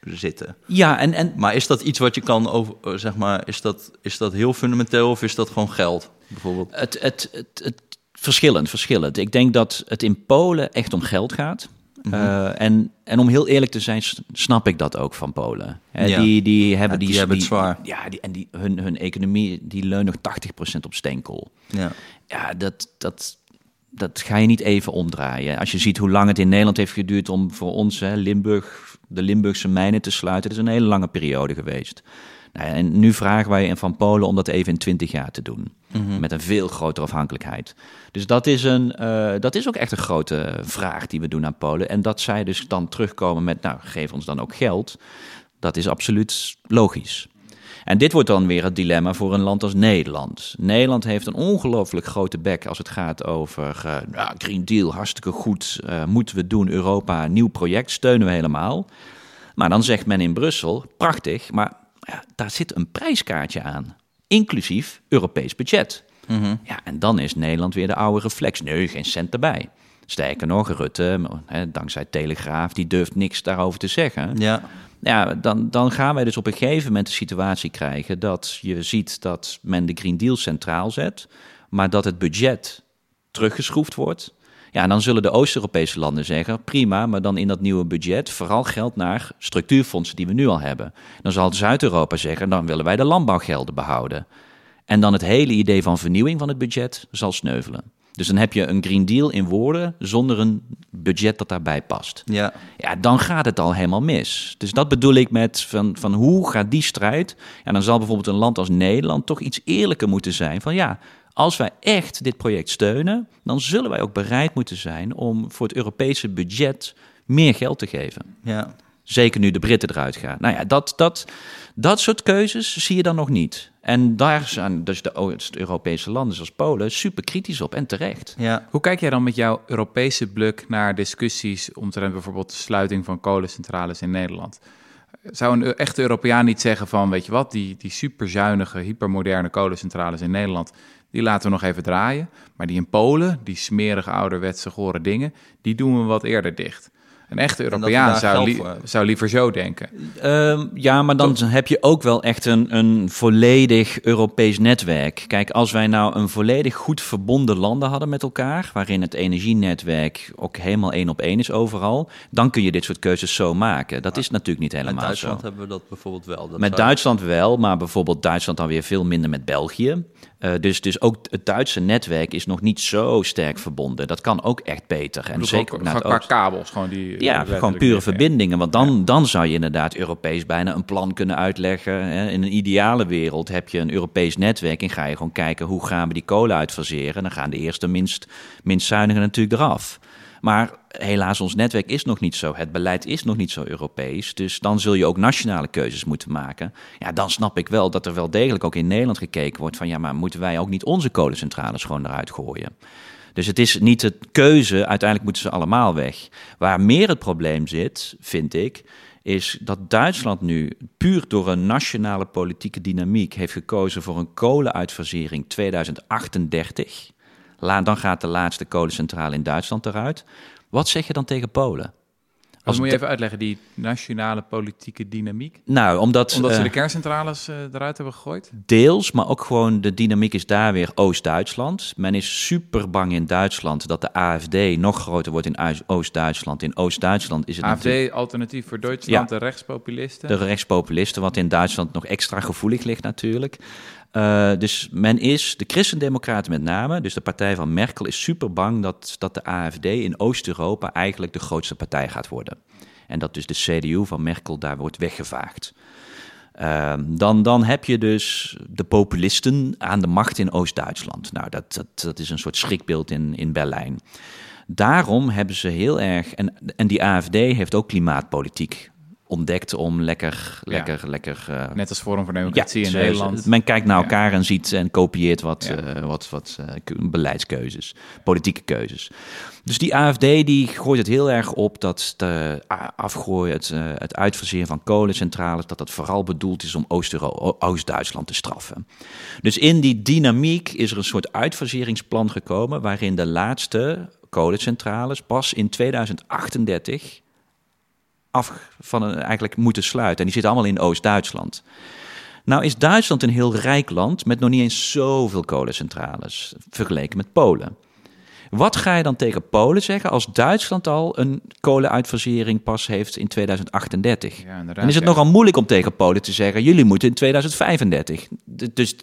zitten. Ja, en, en Maar is dat iets wat je kan over... eh, zeg maar, is dat, is dat heel fundamenteel of is dat gewoon geld, bijvoorbeeld? het, het, het, het, verschillend, verschillend. Ik denk dat het in Polen echt om geld gaat. Eh, en, en om heel eerlijk te zijn, snap ik dat ook van Polen. Hè, Ja. Die, die hebben, Ja, die hebben het zwaar. Ja, die, en die, hun, hun economie die leunt nog 80% op steenkool. Ja. Ja, dat, dat, dat ga je niet even omdraaien. Als je ziet hoe lang het in Nederland heeft geduurd om voor ons hè, Limburg, de Limburgse mijnen te sluiten, dat is een hele lange periode geweest. Nou, ja, en nu vragen wij van Polen om dat even in 20 jaar te doen. Met een veel grotere afhankelijkheid. Dus dat is, een, eh, dat is ook echt een grote vraag die we doen aan Polen. En dat zij dus dan terugkomen met, nou, geef ons dan ook geld. Dat is absoluut logisch. En dit wordt dan weer het dilemma voor een land als Nederland. Nederland heeft een ongelooflijk grote bek als het gaat over nou, Green Deal, hartstikke goed, eh, moeten we doen, Europa, nieuw project, steunen we helemaal. Maar dan zegt men in Brussel, prachtig, maar ja, daar zit een prijskaartje aan, inclusief Europees budget. Ja, en dan is Nederland weer de oude reflex. Nee, geen cent erbij. Sterker nog, Rutte, hè, dankzij Telegraaf, die durft niks daarover te zeggen. Ja. Ja, dan, dan gaan wij dus op een gegeven moment de situatie krijgen dat je ziet dat men de Green Deal centraal zet, maar dat het budget teruggeschroefd wordt. Ja, dan zullen de Oost-Europese landen zeggen: prima, maar dan in dat nieuwe budget vooral geld naar structuurfondsen die we nu al hebben. Dan zal Zuid-Europa zeggen: dan willen wij de landbouwgelden behouden. En dan het hele idee van vernieuwing van het budget zal sneuvelen. Dus dan heb je een Green Deal in woorden zonder een budget dat daarbij past. Ja. Ja, dan gaat het al helemaal mis. Dus dat bedoel ik met van, van hoe gaat die strijd? Ja, dan zal bijvoorbeeld een land als Nederland toch iets eerlijker moeten zijn. Van ja, als wij echt dit project steunen, dan zullen wij ook bereid moeten zijn om voor het Europese budget meer geld te geven. Ja. Zeker nu de Britten eruit gaan. Nou ja, dat, dat, dat soort keuzes zie je dan nog niet. En daar zijn dus de Europese landen zoals Polen super kritisch op en terecht. Ja. Hoe kijk jij dan met jouw Europese blik naar discussies omtrent bijvoorbeeld de sluiting van kolencentrales in Nederland? Zou een echte Europeaan niet zeggen van, weet je wat, die, die superzuinige, hypermoderne kolencentrales in Nederland, die laten we nog even draaien. Maar die in Polen, die smerige ouderwetse gore dingen, die doen we wat eerder dicht. Een echte Europeaan zou, zou, liever zo denken. Uh, ja, maar dan heb je ook wel echt een, een volledig Europees netwerk. Kijk, als wij nou een volledig goed verbonden landen hadden met elkaar, waarin het energienetwerk ook helemaal één op één is overal, dan kun je dit soort keuzes zo maken. Dat is natuurlijk niet helemaal zo. Met Duitsland zo. hebben we dat bijvoorbeeld wel. Dat met Duitsland wel, maar bijvoorbeeld Duitsland dan weer veel minder met België. Uh, dus, dus ook het Duitse netwerk is nog niet zo sterk verbonden. Dat kan ook echt beter. En zeker ook, naar het kabels, gewoon die. Ja, gewoon pure verbindingen. Want dan, ja. dan zou je inderdaad Europees bijna een plan kunnen uitleggen. Hè. In een ideale wereld heb je een Europees netwerk en ga je gewoon kijken hoe gaan we die kolen uitfaseren. Dan gaan de eerste minst, minst zuinigen natuurlijk eraf. Maar helaas, ons netwerk is nog niet zo. Het beleid is nog niet zo Europees. Dus dan zul je ook nationale keuzes moeten maken. Ja, dan snap ik wel dat er wel degelijk ook in Nederland gekeken wordt van ja, maar moeten wij ook niet onze kolencentrales gewoon eruit gooien? Dus het is niet de keuze, uiteindelijk moeten ze allemaal weg. Waar meer het probleem zit, vind ik, is dat Duitsland nu puur door een nationale politieke dynamiek heeft gekozen voor een kolenuitfasering 2038. Dan gaat de laatste kolencentrale in Duitsland eruit. Wat zeg je dan tegen Polen? Als moet je even uitleggen, die nationale politieke dynamiek? Nou, omdat... Omdat ze de kerncentrales uh, eruit hebben gegooid? Deels, maar ook gewoon de dynamiek is daar weer Oost-Duitsland. Men is super bang in Duitsland dat de AFD nog groter wordt in Oost-Duitsland. In Oost-Duitsland is het AFD, natuurlijk... alternatief voor Duitsland, ja, de rechtspopulisten? De rechtspopulisten, wat in Duitsland nog extra gevoelig ligt natuurlijk. Uh, dus men is, de christendemocraten met name, dus de partij van Merkel, is super bang dat, dat de AFD in Oost-Europa eigenlijk de grootste partij gaat worden. En dat dus de CDU van Merkel daar wordt weggevaagd. Uh, dan, dan heb je dus de populisten aan de macht in Oost-Duitsland. Nou, dat, dat, dat is een soort schrikbeeld in, in Berlijn. Daarom hebben ze heel erg. En, en die AFD heeft ook klimaatpolitiek ontdekt om lekker, lekker, ja. lekker... Uh, Net als Forum voor Democratie ja, in Nederland. Men kijkt naar elkaar ja. en ziet en kopieert wat, uh, wat, wat uh, beleidskeuzes, politieke keuzes. Dus die AFD die gooit het heel erg op dat de afgooien, het, het uitfaseren van kolencentrales, dat dat vooral bedoeld is om Oost-Duitsland te straffen. Dus in die dynamiek is er een soort uitfaseringsplan gekomen waarin de laatste kolencentrales pas in 2038 af van eigenlijk moeten sluiten. En die zitten allemaal in Oost-Duitsland. Nou is Duitsland een heel rijk land met nog niet eens zoveel kolencentrales vergeleken met Polen. Wat ga je dan tegen Polen zeggen als Duitsland al een kolenuitfasering pas heeft in 2038? Ja, dan is het ja. nogal moeilijk om tegen Polen te zeggen: jullie moeten in 2035. Dus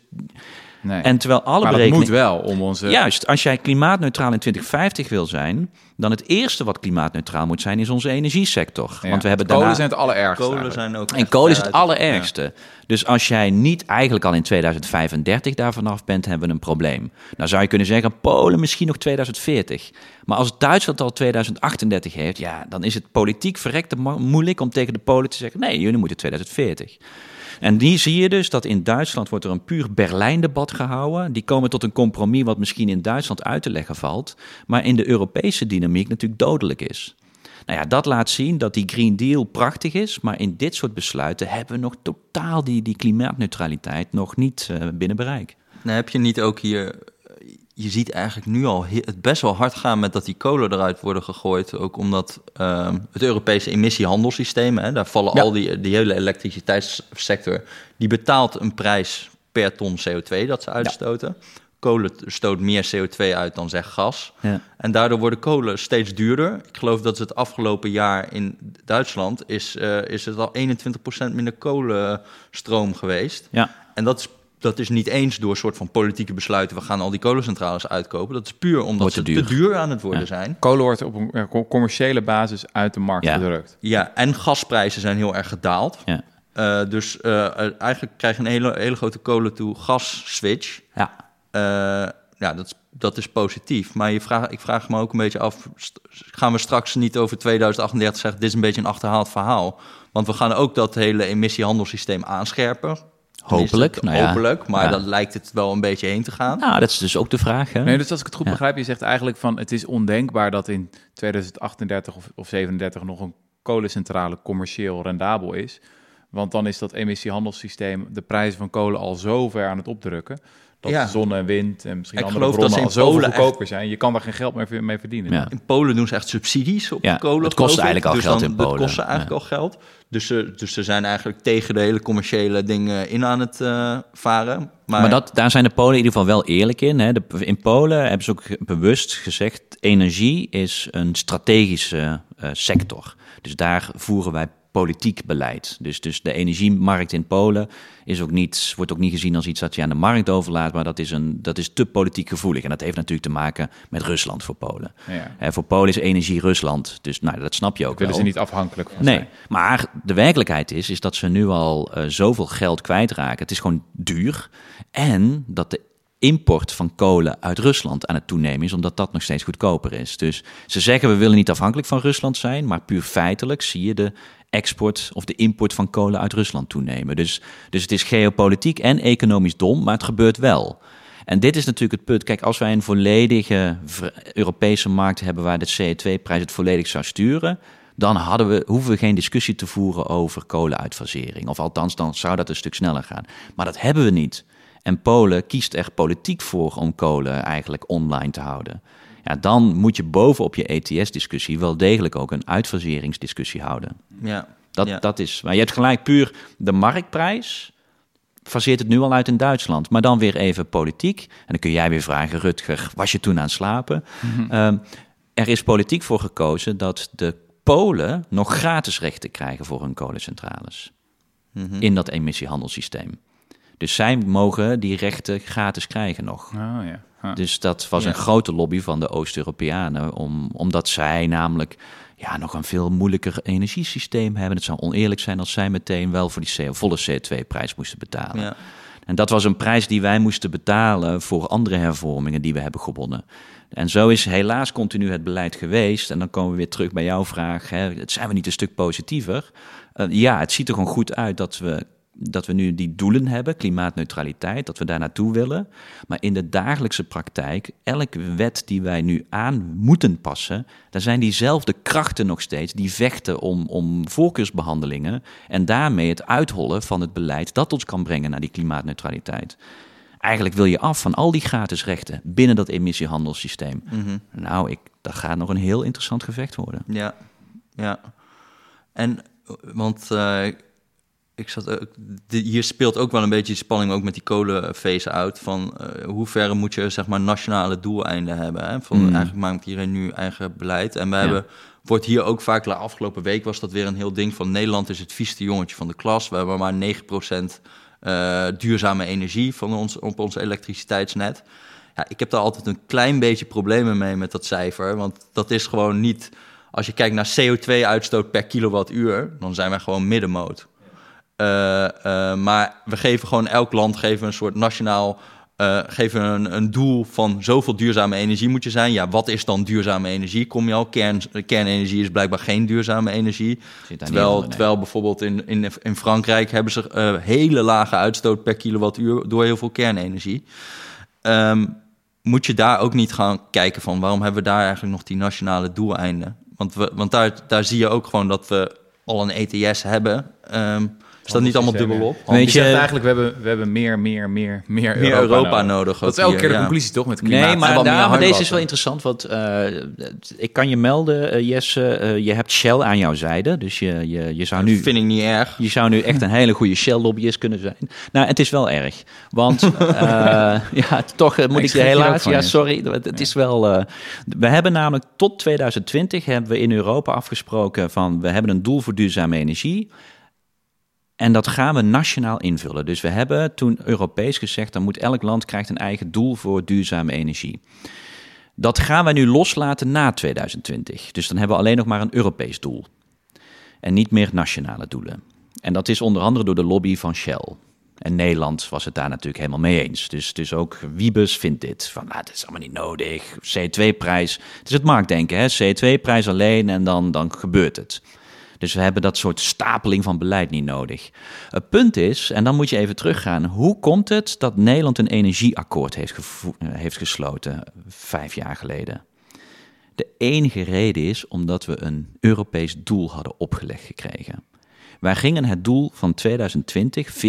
Nee. En terwijl alle maar berekeningen... moet wel om onze... Juist, als jij klimaatneutraal in 2050 wil zijn... dan het eerste wat klimaatneutraal moet zijn... is onze energiesector. Ja. Want we hebben kolen daarna... zijn het allerergste. Kolen zijn ook En kolen is het allerergste. Ja. Dus als jij niet eigenlijk al in 2035 daar vanaf bent... hebben we een probleem. Nou zou je kunnen zeggen... Polen misschien nog 2040. Maar als Duitsland al 2038 heeft... ja, dan is het politiek verrekte moeilijk om tegen de Polen te zeggen... nee, jullie moeten 2040. En die zie je dus dat in Duitsland wordt er een puur Berlijn-debat gehouden. Die komen tot een compromis wat misschien in Duitsland uit te leggen valt, maar in de Europese dynamiek natuurlijk dodelijk is. Nou ja, dat laat zien dat die Green Deal prachtig is, maar in dit soort besluiten hebben we nog totaal die, die klimaatneutraliteit nog niet uh, binnen bereik. Nou, heb je niet ook hier je ziet eigenlijk nu al het best wel hard gaan met dat die kolen eruit worden gegooid. Ook omdat uh, het Europese emissiehandelssysteem, hè, daar vallen ja. al die, die hele elektriciteitssector, die betaalt een prijs per ton CO2 dat ze uitstoten. Ja. kolen stoot meer CO2 uit dan zeg gas. Ja. En daardoor worden kolen steeds duurder. Ik geloof dat het afgelopen jaar in Duitsland is, eh, is het al 21% minder kolenstroom geweest. Ja. En dat is, dat is niet eens door een soort van politieke besluiten... we gaan al die kolencentrales uitkopen. Dat is puur omdat ze te te duur. duur aan het worden Ja. zijn. Kolen wordt op een eh, co- commerciële basis uit de markt Ja. gedrukt. Ja, en gasprijzen zijn heel erg gedaald. Ja. Eh, dus eh, eigenlijk krijg je een hele, hele grote kolen-to-gas-switch. Ja. Eh, ja, dat is, dat is positief. Maar je vraag, ik vraag me ook een beetje af... gaan we straks niet over 2038 zeggen... dit is een beetje een achterhaald verhaal? Want we gaan ook dat hele emissiehandelssysteem aanscherpen. Hopelijk, nou ja. hopelijk, maar Ja. dat lijkt het wel een beetje heen te gaan. Nou, dat is dus ook de vraag. Hè? Nee, dus als ik het goed Ja. begrijp, je zegt eigenlijk van het is ondenkbaar dat in 2038 of, of 37 nog een kolencentrale commercieel rendabel is. Want dan is dat emissiehandelssysteem de prijzen van kolen al zo ver aan het opdrukken. Dat Ja. zon en wind en misschien Ik andere geloof dat bronnen ze al in zo Polen goedkoper zijn. Je kan daar geen geld meer mee verdienen. Ja. In Polen doen ze echt subsidies op Ja, kolen. het kost eigenlijk al dus geld dan, in Dat Polen. kost ze eigenlijk al geld. Dus ze, dus ze zijn eigenlijk tegen de hele commerciële dingen in aan het eh, varen. Maar, Maar dat, daar zijn de Polen in ieder geval wel eerlijk in. Hè. De, in Polen hebben ze ook bewust gezegd: energie is een strategische eh, sector. Dus daar voeren wij politiek beleid. Dus, dus de energiemarkt in Polen is ook niet, wordt ook niet gezien als iets dat je aan de markt overlaat, maar dat is, een, dat is te politiek gevoelig. En dat heeft natuurlijk te maken met Rusland voor Polen. Ja. Hè, voor Polen is energie Rusland. Dus nou, dat snap je ook Willen wel. ze niet afhankelijk van Nee, zijn. maar de werkelijkheid is, is dat ze nu al eh, zoveel geld kwijtraken. Het is gewoon duur. En dat de import van kolen uit Rusland aan het toenemen is, omdat dat nog steeds goedkoper is. Dus ze zeggen we willen niet afhankelijk van Rusland zijn, maar puur feitelijk zie je de export of de import van kolen uit Rusland toenemen. Dus, dus het is geopolitiek en economisch dom, maar het gebeurt wel. En dit is natuurlijk het punt. Kijk, als wij een volledige Europese markt hebben waar de CO2-prijs het volledig zou sturen, dan hadden we, hoeven we geen discussie te voeren over kolenuitfasering. Of althans, dan zou dat een stuk sneller gaan. Maar dat hebben we niet. En Polen kiest er politiek voor om kolen eigenlijk online te houden. Ja, dan moet je bovenop je ETS-discussie wel degelijk ook een uitfaseringsdiscussie houden. ja, Dat, ja. dat is, maar je hebt gelijk puur de marktprijs. Faseert het nu al uit in Duitsland, maar dan weer even politiek. En dan kun jij weer vragen, Rutger, was je toen aan het slapen? Ehm, er is politiek voor gekozen dat de Polen nog gratis rechten krijgen voor hun kolencentrales. Mhm. In dat emissiehandelssysteem. Dus zij mogen die rechten gratis krijgen nog. Oh, ja. Huh. Dus dat was Ja. een grote lobby van de Oost-Europeanen, om, omdat zij namelijk ja, nog een veel moeilijker energiesysteem hebben. Het zou oneerlijk zijn als zij meteen wel voor die CO volle CO2-prijs moesten betalen. ja. En dat was een prijs die wij moesten betalen voor andere hervormingen die we hebben gewonnen. En zo is helaas continu het beleid geweest. En dan komen we weer terug bij jouw vraag. Hè, zijn we niet een stuk positiever? Eh, ja, het ziet er gewoon goed uit dat we, dat we nu die doelen hebben, klimaatneutraliteit, dat we daar naartoe willen. Maar in de dagelijkse praktijk, elke wet die wij nu aan moeten passen, daar zijn diezelfde krachten nog steeds die vechten om, om voorkeursbehandelingen en daarmee het uithollen van het beleid dat ons kan brengen naar die klimaatneutraliteit. Eigenlijk wil je af van al die gratis rechten binnen dat emissiehandelssysteem. Mhm. Nou, ik, dat gaat nog een heel interessant gevecht worden. Ja, ja. En, want eh, ik zat ook, hier speelt ook wel een beetje die spanning ook met die kolenfezen uit. Van eh hoe ver moet je zeg maar nationale doeleinden hebben? Hè? Van, Mm. Eigenlijk maakt iedereen nu eigen beleid. En we Ja. hebben, wordt hier ook vaak, de afgelopen week was dat weer een heel ding van Nederland is het vieste jongetje van de klas. We hebben maar 9% eh, duurzame energie van ons, op ons elektriciteitsnet. Ja, ik heb daar altijd een klein beetje problemen mee met dat cijfer. Want dat is gewoon niet. Als je kijkt naar CO2-uitstoot per kilowattuur, dan zijn wij gewoon middenmoot. Eh, eh, maar we geven gewoon elk land geven een soort nationaal. eh, geven een, een doel van zoveel duurzame energie moet je zijn. Ja, wat is dan duurzame energie? Kom je al? Kern, kernenergie is blijkbaar geen duurzame energie. Terwijl, onder, nee. terwijl bijvoorbeeld in, in, in Frankrijk hebben ze hele lage uitstoot per kilowattuur door heel veel kernenergie. Ehm, moet je daar ook niet gaan kijken van waarom hebben we daar eigenlijk nog die nationale doeleinden? Want, we, want daar, daar zie je ook gewoon dat we al een ETS hebben. Ehm, Is dat niet allemaal dubbel op? Weet je, zegt eigenlijk, we hebben, we hebben meer, meer, meer, meer, meer Europa, nodig. Dat is elke keer de conclusie toch met klimaat. Nee, maar, maar deze is wel interessant, want uh, ik kan je melden, uh, Jesse, uh, je hebt Shell aan jouw zijde. Dus je, je, je zou dat nu... vind ik niet erg. Je zou nu echt een hele goede Shell-lobbyist kunnen zijn. Nou, het is wel erg. Want ja, toch moet ik je helaas... Ja, sorry, het is wel... we hebben namelijk tot 2020 hebben we in Europa afgesproken van... we hebben een doel voor duurzame energie... En dat gaan we nationaal invullen. Dus we hebben toen Europees gezegd, dan moet elk land krijgt een eigen doel voor duurzame energie. Dat gaan wij nu loslaten na 2020. Dus dan hebben we alleen nog maar een Europees doel. En niet meer nationale doelen. En dat is onder andere door de lobby van Shell. En Nederland was het daar natuurlijk helemaal mee eens. Dus, dus ook Wiebes vindt dit. Van, nou, dat is allemaal niet nodig. CO2-prijs. Het is het marktdenken, hè. CO2-prijs alleen en dan, dan gebeurt het. Dus we hebben dat soort stapeling van beleid niet nodig. Het punt is, en dan moet je even teruggaan, hoe komt het dat Nederland een energieakkoord heeft, heeft gesloten vijf jaar geleden? De enige reden is omdat we een Europees doel hadden opgelegd gekregen. Wij gingen het doel van 2020,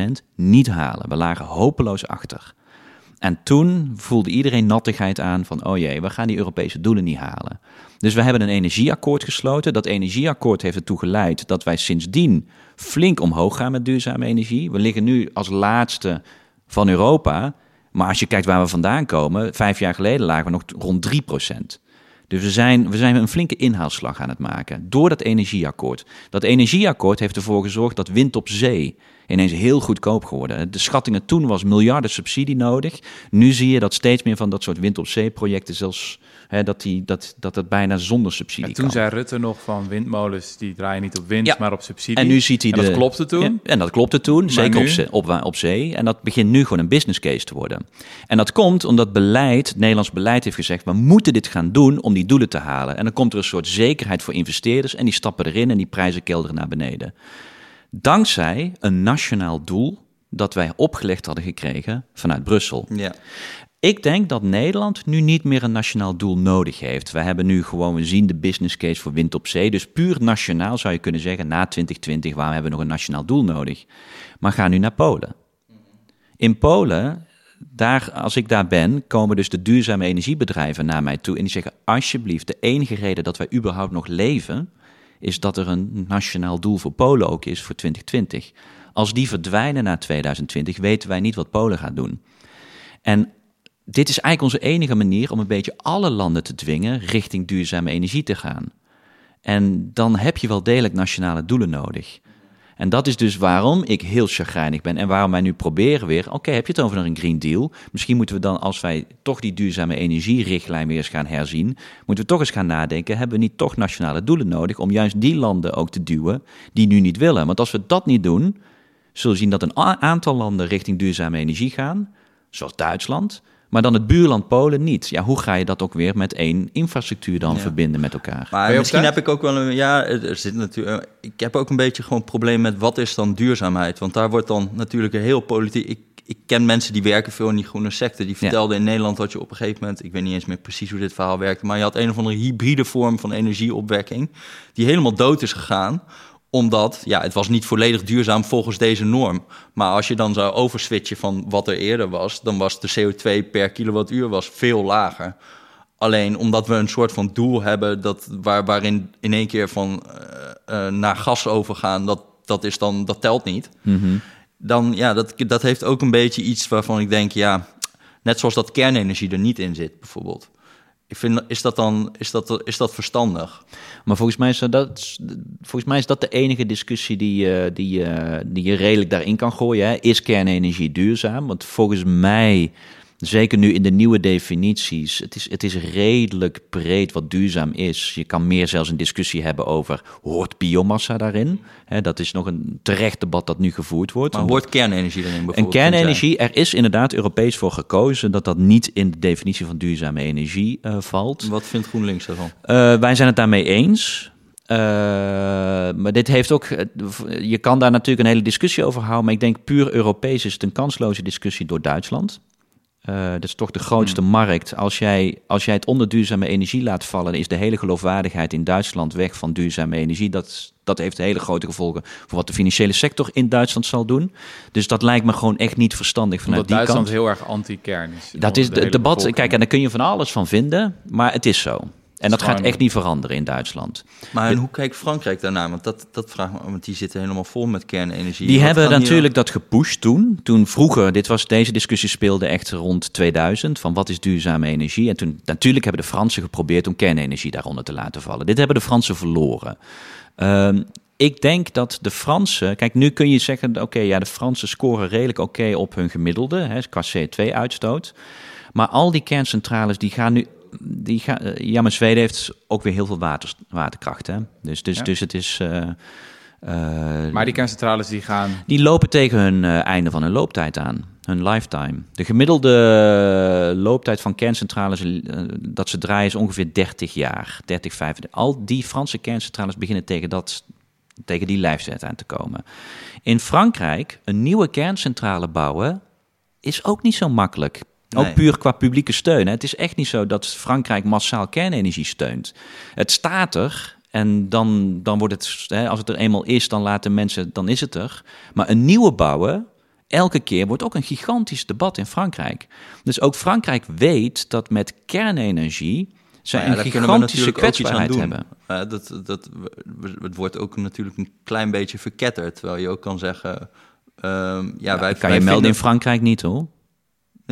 14%, niet halen. We lagen hopeloos achter. En toen voelde iedereen nattigheid aan van, oh jee, we gaan die Europese doelen niet halen. Dus we hebben een energieakkoord gesloten. Dat energieakkoord heeft ertoe geleid dat wij sindsdien flink omhoog gaan met duurzame energie. We liggen nu als laatste van Europa. Maar als je kijkt waar we vandaan komen, vijf jaar geleden lagen we nog rond 3% Dus we zijn, we zijn een flinke inhaalslag aan het maken door dat energieakkoord. Dat energieakkoord heeft ervoor gezorgd dat wind op zee ineens heel goedkoop geworden. De schattingen toen was miljarden subsidie nodig. Nu zie je dat steeds meer van dat soort wind op zee projecten zelfs Hè, dat, die, dat, dat bijna zonder subsidie en toen kan. zei Rutte nog van windmolens die draaien niet op wind, ja. maar op subsidie. En nu ziet hij en de... dat klopte toen. Ja, en dat klopte toen, zeker op, zee, op, op zee. En dat begint nu gewoon een business case te worden. En dat komt omdat beleid, het Nederlands beleid heeft gezegd... we moeten dit gaan doen om die doelen te halen. En dan komt er een soort zekerheid voor investeerders... en die stappen erin en die prijzen kelderen naar beneden. Dankzij een nationaal doel dat wij opgelegd hadden gekregen vanuit Brussel. Ja. Ik denk dat Nederland nu niet meer een nationaal doel nodig heeft. We hebben nu gewoon, we zien de business case voor wind op zee. Dus puur nationaal zou je kunnen zeggen, na 2020, waarom hebben we nog een nationaal doel nodig? Maar ga nu naar Polen. In Polen, daar, als ik daar ben, komen dus de duurzame energiebedrijven naar mij toe. En die zeggen, alsjeblieft, de enige reden dat wij überhaupt nog leven, is dat er een nationaal doel voor Polen ook is voor 2020. Als die verdwijnen na 2020, weten wij niet wat Polen gaat doen. En dit is eigenlijk onze enige manier om een beetje alle landen te dwingen richting duurzame energie te gaan. En dan heb je wel degelijk nationale doelen nodig. En dat is dus waarom ik heel chagrijnig ben en waarom wij nu proberen weer, oké, heb je het over een Green Deal? Misschien moeten we dan, als wij toch die duurzame energierichtlijn weer eens gaan herzien, moeten we toch eens gaan nadenken, hebben we niet toch nationale doelen nodig om juist die landen ook te duwen die nu niet willen? Want als we dat niet doen, zullen we zien dat een aantal landen richting duurzame energie gaan, zoals Duitsland, maar dan het buurland Polen niet. Ja, hoe ga je dat ook weer met één infrastructuur dan verbinden met elkaar? Maar misschien heb ik ook wel een. Ja, er zit natuurlijk. Ik heb ook een beetje gewoon een probleem met wat is dan duurzaamheid? Want daar wordt dan natuurlijk een heel politiek. Ik, ik ken mensen die werken veel in die groene sector. Die vertelden in Nederland dat je op een gegeven moment. Ik weet niet eens meer precies hoe dit verhaal werkte. Maar je had een of andere hybride vorm van energieopwekking. Die helemaal dood is gegaan omdat, ja, het was niet volledig duurzaam volgens deze norm. Maar als je dan zou overswitchen van wat er eerder was, dan was de CO2 per kilowattuur was veel lager. Alleen omdat we een soort van doel hebben dat, waar, waarin in één keer van uh, uh, naar gas overgaan, dat, dat, is dan, dat telt niet. Mm -hmm. Dan ja, dat, dat heeft ook een beetje iets waarvan ik denk, ja, net zoals dat kernenergie er niet in zit, bijvoorbeeld. Vind, is dat dan is dat, is dat verstandig? Maar volgens mij is dat, volgens mij is dat de enige discussie die, die, die je redelijk daarin kan gooien. Hè? Is kernenergie duurzaam? Want volgens mij Zeker nu in de nieuwe definities. Het is, het is redelijk breed wat duurzaam is. Je kan meer zelfs een discussie hebben over, hoort biomassa daarin? dat is nog een terecht debat dat nu gevoerd wordt. Maar hoort kernenergie daarin bijvoorbeeld? En kernenergie, er is inderdaad Europees voor gekozen dat dat niet in de definitie van duurzame energie uh, valt. Wat vindt GroenLinks daarvan? Uh, wij zijn het daarmee eens. Uh, maar dit heeft ook. Je kan daar natuurlijk een hele discussie over houden. Maar ik denk puur Europees is het een kansloze discussie door Duitsland. Uh, dat is toch de grootste hmm. markt. Als jij, als jij het onder duurzame energie laat vallen, is de hele geloofwaardigheid in Duitsland weg van duurzame energie. Dat, dat heeft hele grote gevolgen voor wat de financiële sector in Duitsland zal doen. Dus dat lijkt me gewoon echt niet verstandig vanuit Omdat die Duitsland kant. heel erg anti-kern is. Dat is het debat. Kijk, en daar kun je van alles van vinden, maar het is zo. En dat gaat echt niet veranderen in Duitsland. Maar en hoe kijkt Frankrijk daarna? Want dat, dat vraagt me, want die zitten helemaal vol met kernenergie. Die hebben natuurlijk dat gepusht toen. Toen vroeger, dit was, deze discussie speelde echt rond 2000, van wat is duurzame energie? En toen natuurlijk hebben de Fransen geprobeerd om kernenergie daaronder te laten vallen. Dit hebben de Fransen verloren. Ehm, ik denk dat de Fransen. Kijk, nu kun je zeggen: oké, ja, de Fransen scoren redelijk oké op hun gemiddelde, hè, qua CO2-uitstoot. Maar al die kerncentrales die gaan nu die ga, eh, ja, maar Zweden heeft ook weer heel veel water, waterkracht. Hè? Dus, dus, dus het is. Uh, maar die kerncentrales die gaan. Die lopen tegen hun einde van hun looptijd aan. Hun lifetime. De gemiddelde looptijd van kerncentrales dat ze draaien is ongeveer 30 jaar. 30, 35. Al die Franse kerncentrales beginnen tegen, dat, tegen die leeftijd aan te komen. In Frankrijk een nieuwe kerncentrale bouwen is ook niet zo makkelijk. Ook puur qua publieke steun. Hè. Het is echt niet zo dat Frankrijk massaal kernenergie steunt. Het staat er. En dan, dan wordt het, hè, als het er eenmaal is, dan laten mensen, dan is het er. Maar een nieuwe bouwen, elke keer wordt ook een gigantisch debat in Frankrijk. Dus ook Frankrijk weet dat met kernenergie zij ja, een gigantische kwetsbaarheid hebben. Uh, dat, dat, het wordt ook natuurlijk een klein beetje verketterd. Terwijl je ook kan zeggen... Uh, ja, wij, kan je melden in Frankrijk niet hoor.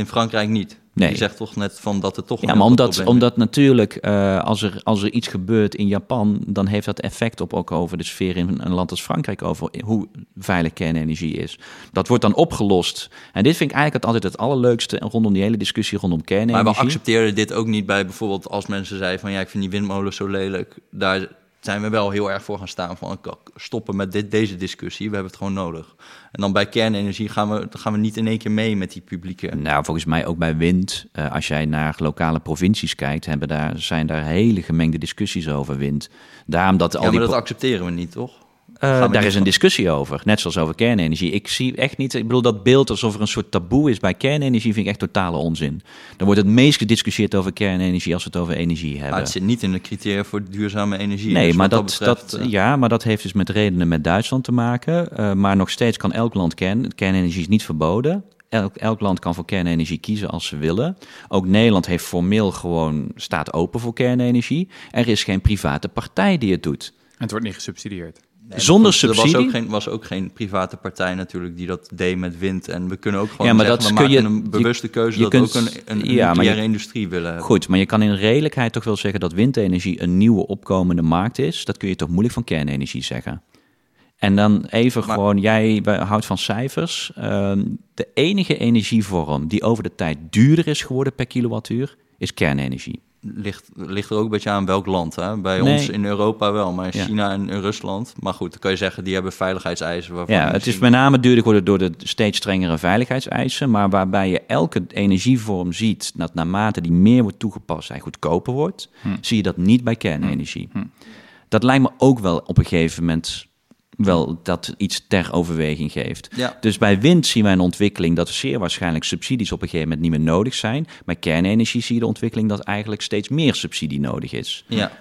In Frankrijk niet. Nee. Je zegt toch net van dat het toch. Ja, maar omdat, omdat natuurlijk uh, als, er, als er iets gebeurt in Japan, dan heeft dat effect op ook over de sfeer in een land als Frankrijk, over hoe veilig kernenergie is. Dat wordt dan opgelost. En dit vind ik eigenlijk altijd het allerleukste rondom die hele discussie rondom kernenergie. Maar we accepteren dit ook niet bij bijvoorbeeld als mensen zeiden van ja, ik vind die windmolen zo lelijk. Daar zijn we wel heel erg voor gaan staan van stoppen met dit, deze discussie. We hebben het gewoon nodig. En dan bij kernenergie gaan we, gaan we niet in één keer mee met die publieke. Nou, volgens mij ook bij wind. Uh, als jij naar lokale provincies kijkt, hebben daar, zijn daar hele gemengde discussies over wind. Daarom dat al ja, maar dat accepteren we niet, toch? Uh, daar is een discussie over, net zoals over kernenergie. Ik zie echt niet, ik bedoel dat beeld alsof er een soort taboe is bij kernenergie, vind ik echt totale onzin. Dan wordt het meest gediscussieerd over kernenergie als we het over energie hebben. Maar het zit niet in de criteria voor duurzame energie. Nee, dus maar dat, dat, uh... ja, maar dat heeft dus met redenen met Duitsland te maken. Uh, maar nog steeds kan elk land kern, kernenergie is niet verboden. Elk, elk, land kan voor kernenergie kiezen als ze willen. Ook Nederland heeft formeel gewoon staat open voor kernenergie. Er is geen private partij die het doet. En het wordt niet gesubsidieerd. Zonder subsidie? Er was ook, geen, was ook geen private partij natuurlijk die dat deed met wind. En we kunnen ook gewoon ja, maar zeggen, dat we kun je, een bewuste keuze je dat kunt, ook een, een ja, nucleaire industrie willen hebben. Goed, maar je kan in redelijkheid toch wel zeggen dat windenergie een nieuwe opkomende markt is. Dat kun je toch moeilijk van kernenergie zeggen. En dan even gewoon, jij houdt van cijfers. Uh, de enige energievorm die over de tijd duurder is geworden per kilowattuur, is kernenergie ligt, ligt er ook een beetje aan welk land. Hè? Bij ons in Europa wel, maar in China en Rusland. Maar goed, dan kan je zeggen, die hebben veiligheidseisen. Waarvan ja, het is met name duurder geworden door de steeds strengere veiligheidseisen. Maar waarbij je elke energievorm ziet dat naarmate die meer wordt toegepast, hij goedkoper wordt. Hm. Zie je dat niet bij kernenergie. Hm. hm. Dat lijkt me ook wel op een gegeven moment wel dat iets ter overweging geeft. Ja. Dus bij wind zien wij een ontwikkeling dat er zeer waarschijnlijk subsidies op een gegeven moment niet meer nodig zijn. Bij kernenergie zie je de ontwikkeling dat eigenlijk steeds meer subsidie nodig is. Ja.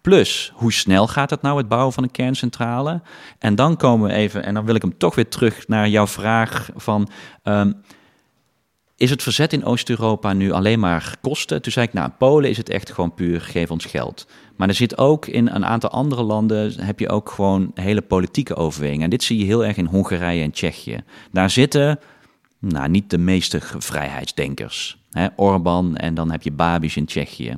Plus, hoe snel gaat het nou, het bouwen van een kerncentrale? En dan komen we even, en dan wil ik hem toch weer terug naar jouw vraag van... Um, is het verzet in Oost-Europa nu alleen maar kosten? Toen zei ik, nou, Polen is het echt gewoon puur geef ons geld. Maar er zit ook in een aantal andere landen heb je ook gewoon hele politieke overwegingen. En dit zie je heel erg in Hongarije en Tsjechië. Daar zitten nou, niet de meeste vrijheidsdenkers. Hè? Orbán en dan heb je Babiš in Tsjechië.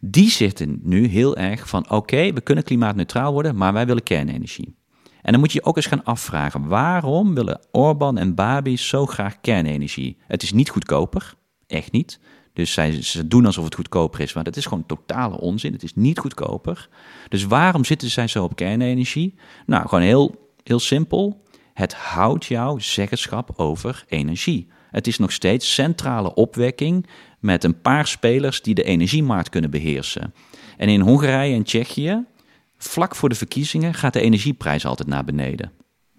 Die zitten nu heel erg van oké, we kunnen klimaatneutraal worden, maar wij willen kernenergie. En dan moet je ook eens gaan afvragen, waarom willen Orbán en Babi zo graag kernenergie? Het is niet goedkoper, echt niet. Dus zij, ze doen alsof het goedkoper is, maar dat is gewoon totale onzin. Het is niet goedkoper. Dus waarom zitten zij zo op kernenergie? Nou, gewoon heel, heel simpel. Het houdt jouw zeggenschap over energie. Het is nog steeds centrale opwekking met een paar spelers die de energiemarkt kunnen beheersen. En in Hongarije en Tsjechië vlak voor de verkiezingen gaat de energieprijs altijd naar beneden.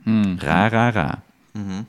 Hmm. Ra, ra, ra. Mhm.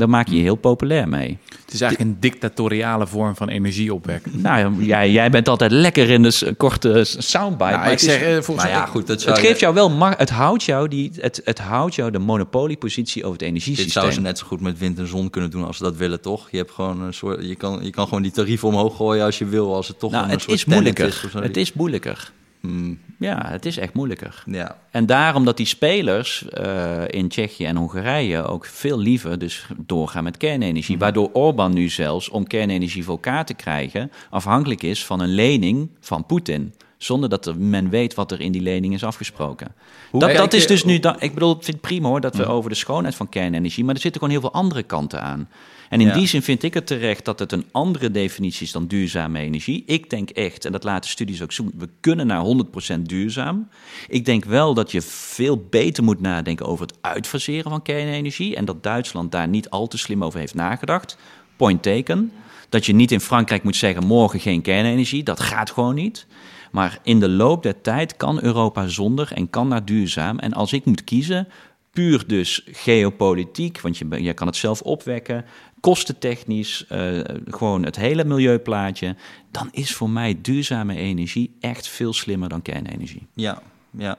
Daar maak je je heel populair mee. Het is eigenlijk een dictatoriale vorm van energie opwekken. Nou, jij, jij bent altijd lekker in de korte soundbite. Nou, maar ik het, is- zeg, eh, volgens Maar mij... ja, goed, dat zou het je- geeft jou wel, het houdt jou, die, het, het houdt jou de monopoliepositie over het Dit energiesysteem. zouden ze net zo goed met wind en zon kunnen doen als ze dat willen, toch? Je, hebt gewoon een soort, je, kan, je kan gewoon die tarieven omhoog gooien als je wil, als het toch nou, een het soort is moeilijker. zo. het is moeilijker. Hmm, Ja, het is echt moeilijker. ja. En daarom dat die spelers eh, in Tsjechië en Hongarije ook veel liever dus doorgaan met kernenergie. Waardoor Orbán nu zelfs om kernenergie voor elkaar te krijgen afhankelijk is van een lening van Poetin. Zonder dat men weet wat er in die lening is afgesproken. dat, dat is dus nu. da- ik bedoel, ik vind het prima hoor dat we over de schoonheid van kernenergie. Maar er zitten gewoon heel veel andere kanten aan. En in Ja. die zin vind ik het terecht dat het een andere definitie is dan duurzame energie. Ik denk echt, en dat laten studies ook zien, we kunnen naar 100% duurzaam. Ik denk wel dat je veel beter moet nadenken over het uitfaseren van kernenergie. En dat Duitsland daar niet al te slim over heeft nagedacht. Point taken. Dat je niet in Frankrijk moet zeggen morgen geen kernenergie. Dat gaat gewoon niet. Maar in de loop der tijd kan Europa zonder en kan naar duurzaam. En als ik moet kiezen, puur dus geopolitiek, want je, je kan het zelf opwekken, kostentechnisch, eh, gewoon het hele milieuplaatje, dan is voor mij duurzame energie echt veel slimmer dan kernenergie. Ja, ja.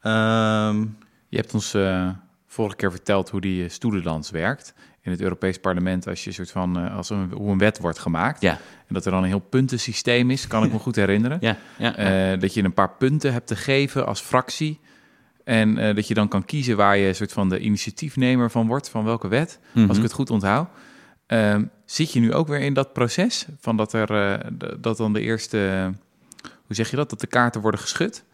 Ehm, Je hebt ons eh, vorige keer verteld hoe die eh, stoelendans werkt in het Europees Parlement als je soort van eh, als een, hoe een wet wordt gemaakt Ja, en dat er dan een heel puntensysteem is, kan ik me goed herinneren. ja, ja. Eh, dat je een paar punten hebt te geven als fractie en eh, dat je dan kan kiezen waar je een soort van de initiatiefnemer van wordt van welke wet, Mhm. als ik het goed onthoud. Ehm, zit je nu ook weer in dat proces van dat er dat dan de eerste, hoe zeg je dat, dat de kaarten worden geschud?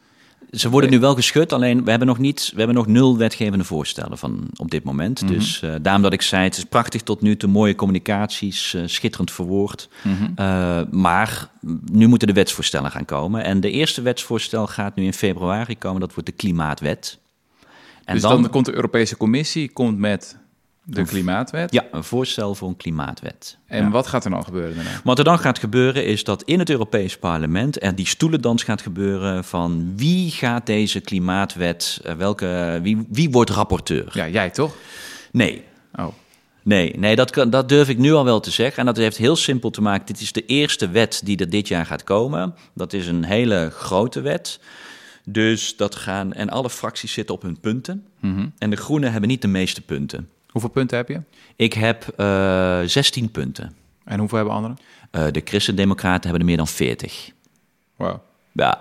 Ze worden nu wel geschud, alleen we hebben nog, niet, we hebben nog nul wetgevende voorstellen van op dit moment. Mhm. Dus eh, daarom dat ik zei, het is prachtig tot nu toe, mooie communicaties, eh, schitterend verwoord. Eh, maar nu moeten de wetsvoorstellen gaan komen. En de eerste wetsvoorstel gaat nu in februari komen, dat wordt de Klimaatwet. En dus dan, komt de Europese Commissie komt met de klimaatwet. Ja, een voorstel voor een klimaatwet. En Ja. wat gaat er dan gebeuren daarna? Wat er dan gaat gebeuren is dat in het Europees Parlement er die stoelendans gaat gebeuren van wie gaat deze klimaatwet, eh, welke, wie, wie wordt rapporteur? Ja, jij toch? Nee, Oh. nee, nee dat, kan, dat durf ik nu al wel te zeggen. En dat heeft heel simpel te maken. Dit is de eerste wet die er dit jaar gaat komen. Dat is een hele grote wet. Dus dat gaan, en alle fracties zitten op hun punten. Mhm. En de Groenen hebben niet de meeste punten. Hoeveel punten heb je? Ik heb eh 16 punten. En hoeveel hebben anderen? Eh, de Christen-Democraten hebben er meer dan 40. Wow. Ja,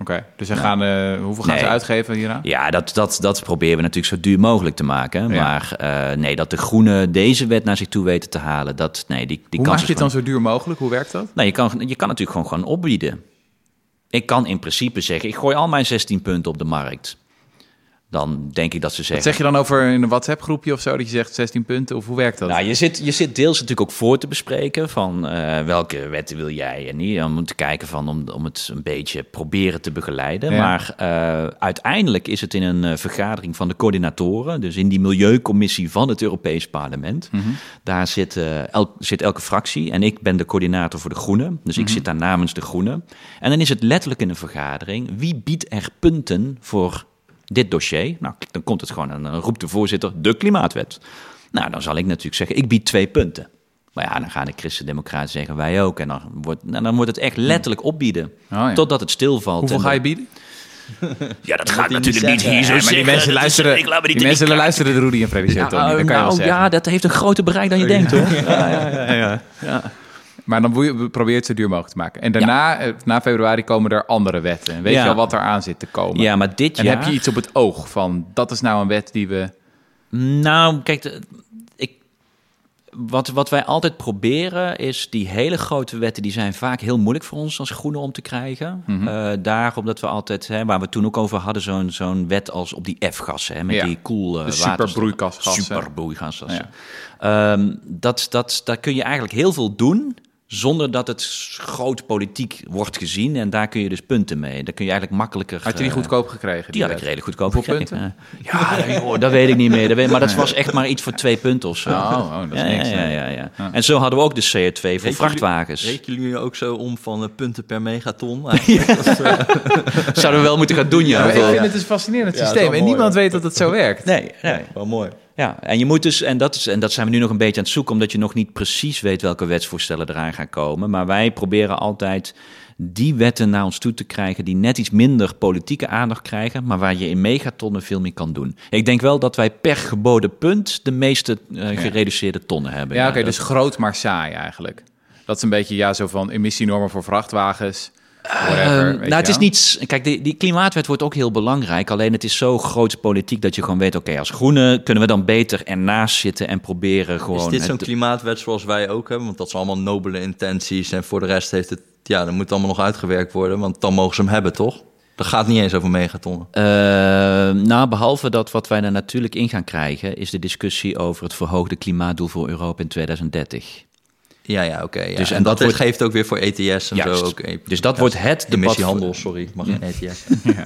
Oké, dus ze gaan, eh, hoeveel gaan Nee. ze uitgeven hieraan? Ja, dat, dat, dat proberen we natuurlijk zo duur mogelijk te maken. Ja. Maar eh, nee, dat de groenen deze wet naar zich toe weten te halen, dat, nee, die, die Hoe maak je het dan zo duur mogelijk? Hoe werkt dat? Nou, je kan, je kan natuurlijk gewoon, gewoon opbieden. Ik kan in principe zeggen, ik gooi al mijn 16 punten op de markt. Dan denk ik dat ze Wat zeggen... zeg je dan over in een WhatsApp-groepje of zo, dat je zegt 16 punten? Of hoe werkt dat? Nou, je zit, je zit deels natuurlijk ook voor te bespreken van eh, welke wetten wil jij en niet. Om te kijken van om, om het een beetje proberen te begeleiden. Ja. Maar eh, uiteindelijk is het in een eh, vergadering van de coördinatoren, dus in die milieucommissie van het Europees Parlement. Mhm. Daar zit, el- zit elke fractie en ik ben de coördinator voor de Groenen. Dus ik zit daar namens de Groenen. En dan is het letterlijk in een vergadering, wie biedt er punten voor dit dossier? Nou, dan komt het gewoon en dan roept de voorzitter de klimaatwet. Nou, dan zal ik natuurlijk zeggen, ik bied twee punten. Maar ja, dan gaan de Christen-Democraten zeggen, wij ook. En dan wordt, nou, dan wordt het echt letterlijk opbieden. Oh, ja. Totdat het stilvalt. Hoeveel En ga je bieden? Ja, dat gaat natuurlijk niet niet hier zo Ja, maar die zeggen. mensen is- luisteren, ik laat me niet die mensen luisteren de Rudy en Freddy Tony. Nou, Dat kan je wel nou, zeggen. ja, dat heeft een groter bereik dan je denkt, hoor. Ja, ja, ja, ja, ja. Maar dan probeer je het zo duur mogelijk te maken. En daarna, eh, na februari, komen er andere wetten. Weet Ja. je al wat er aan zit te komen? Ja, maar dit En jaar... heb je iets op het oog van, dat is nou een wet die we... Nou, kijk, ik, wat, wat wij altijd proberen is die hele grote wetten, die zijn vaak heel moeilijk voor ons als groenen om te krijgen. Mhm. Eh, daarom dat we altijd, hè, waar we toen ook over hadden, zo'n zo'n wet als op die F-gassen, hè, met Ja. die koel superbroeikasgassen. Superbroeikasgassen. Ehm, dat, dat, daar kun je eigenlijk heel veel doen zonder dat het groot politiek wordt gezien. En daar kun je dus punten mee. Daar kun je eigenlijk makkelijker... Had je die eh, goedkoop gekregen? die had ik redelijk goedkoop Hoeveel gekregen. Ja, joh, dat weet ik niet meer. Dat weet, maar dat was echt maar iets voor twee punten of zo. Oh, oh, dat is ja, niks, Ja, ja, ja, ja. En zo hadden we ook de CO2 voor vrachtwagens. Rekenen jullie ook zo om van eh, punten per megaton? Zouden we wel moeten gaan doen, ja. Ik vind het dus een fascinerend dat systeem. En mooi, niemand hoor. weet dat het zo werkt. Nee, nee. Wel mooi. Ja, en je moet dus, en dat, is, en dat zijn we nu nog een beetje aan het zoeken, omdat je nog niet precies weet welke wetsvoorstellen eraan gaan komen. Maar wij proberen altijd die wetten naar ons toe te krijgen die net iets minder politieke aandacht krijgen, maar waar je in megatonnen veel meer kan doen. Ik denk wel dat wij per geboden punt de meeste uh, gereduceerde tonnen hebben. Ja, oké, dus groot maar saai eigenlijk. Dat is een beetje ja, zo van emissienormen voor vrachtwagens. Whatever, uh, nou, het is niet. Kijk, die, die, klimaatwet wordt ook heel belangrijk. Alleen het is zo groot politiek dat je gewoon weet: oké, als groene kunnen we dan beter ernaast zitten en proberen gewoon. Is dit zo'n klimaatwet zoals wij ook hebben? Want dat zijn allemaal nobele intenties. En voor de rest heeft het. Ja, dan moet allemaal nog uitgewerkt worden. Want dan mogen ze hem hebben, toch? Dat gaat niet eens over megatonnen. Uh, nou, behalve dat wat wij er natuurlijk in gaan krijgen, is de discussie over het verhoogde klimaatdoel voor Europa in 2030. Ja, ja, oké. ja. Dus, en, dat, wordt... geeft ook weer voor ETS en zo. Ook, dus dat wordt het debat... Emissiehandel, sorry, mag geen ETS. ja.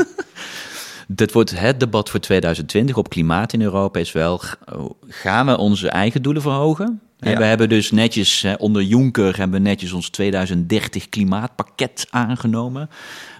Dat wordt het debat voor 2020 op klimaat in Europa is wel... gaan we onze eigen doelen verhogen? Ja. we hebben dus netjes, onder Juncker hebben we netjes ons 2030 klimaatpakket aangenomen.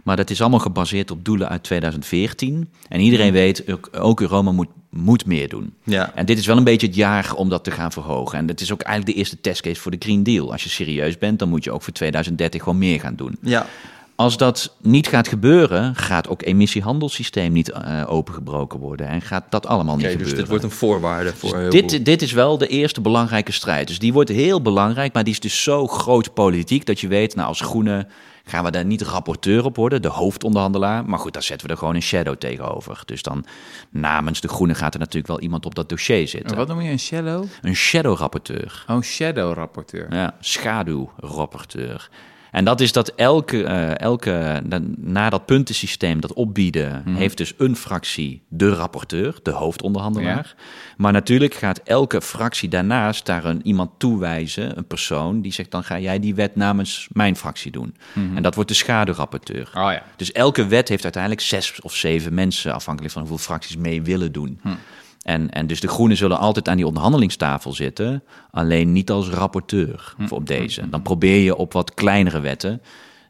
Maar dat is allemaal gebaseerd op doelen uit 2014. En iedereen weet, ook Europa moet, moet meer doen. Ja. En dit is wel een beetje het jaar om dat te gaan verhogen. En het is ook eigenlijk de eerste testcase voor de Green Deal. Als je serieus bent, dan moet je ook voor 2030 gewoon meer gaan doen. Ja. Als dat niet gaat gebeuren, gaat ook emissiehandelssysteem niet uh, opengebroken worden. En gaat dat allemaal niet gebeuren. Dus dit wordt een voorwaarde voor. Dus dit, dit is wel de eerste belangrijke strijd. Dus die wordt heel belangrijk, maar die is dus zo groot politiek dat je weet, nou als groene gaan we daar niet rapporteur op worden, de hoofdonderhandelaar. Maar goed, daar zetten we er gewoon een shadow tegenover. Dus dan namens de Groene gaat er natuurlijk wel iemand op dat dossier zitten. wat noem je een shadow? Een shadow-rapporteur. Oh, shadow-rapporteur. Ja, schaduw-rapporteur. En dat is dat elke, uh, elke na dat puntensysteem, dat opbieden, mhm. heeft dus een fractie de rapporteur, de hoofdonderhandelaar. Maar natuurlijk gaat elke fractie daarnaast daar een, iemand toewijzen, een persoon, die zegt dan ga jij die wet namens mijn fractie doen. Mhm. En dat wordt de schaduwrapporteur. Oh, ja. Dus elke wet heeft uiteindelijk zes of zeven mensen, afhankelijk van hoeveel fracties mee willen doen. Mhm. En, en dus de Groenen zullen altijd aan die onderhandelingstafel zitten, alleen niet als rapporteur hm. op deze. Dan probeer je op wat kleinere wetten,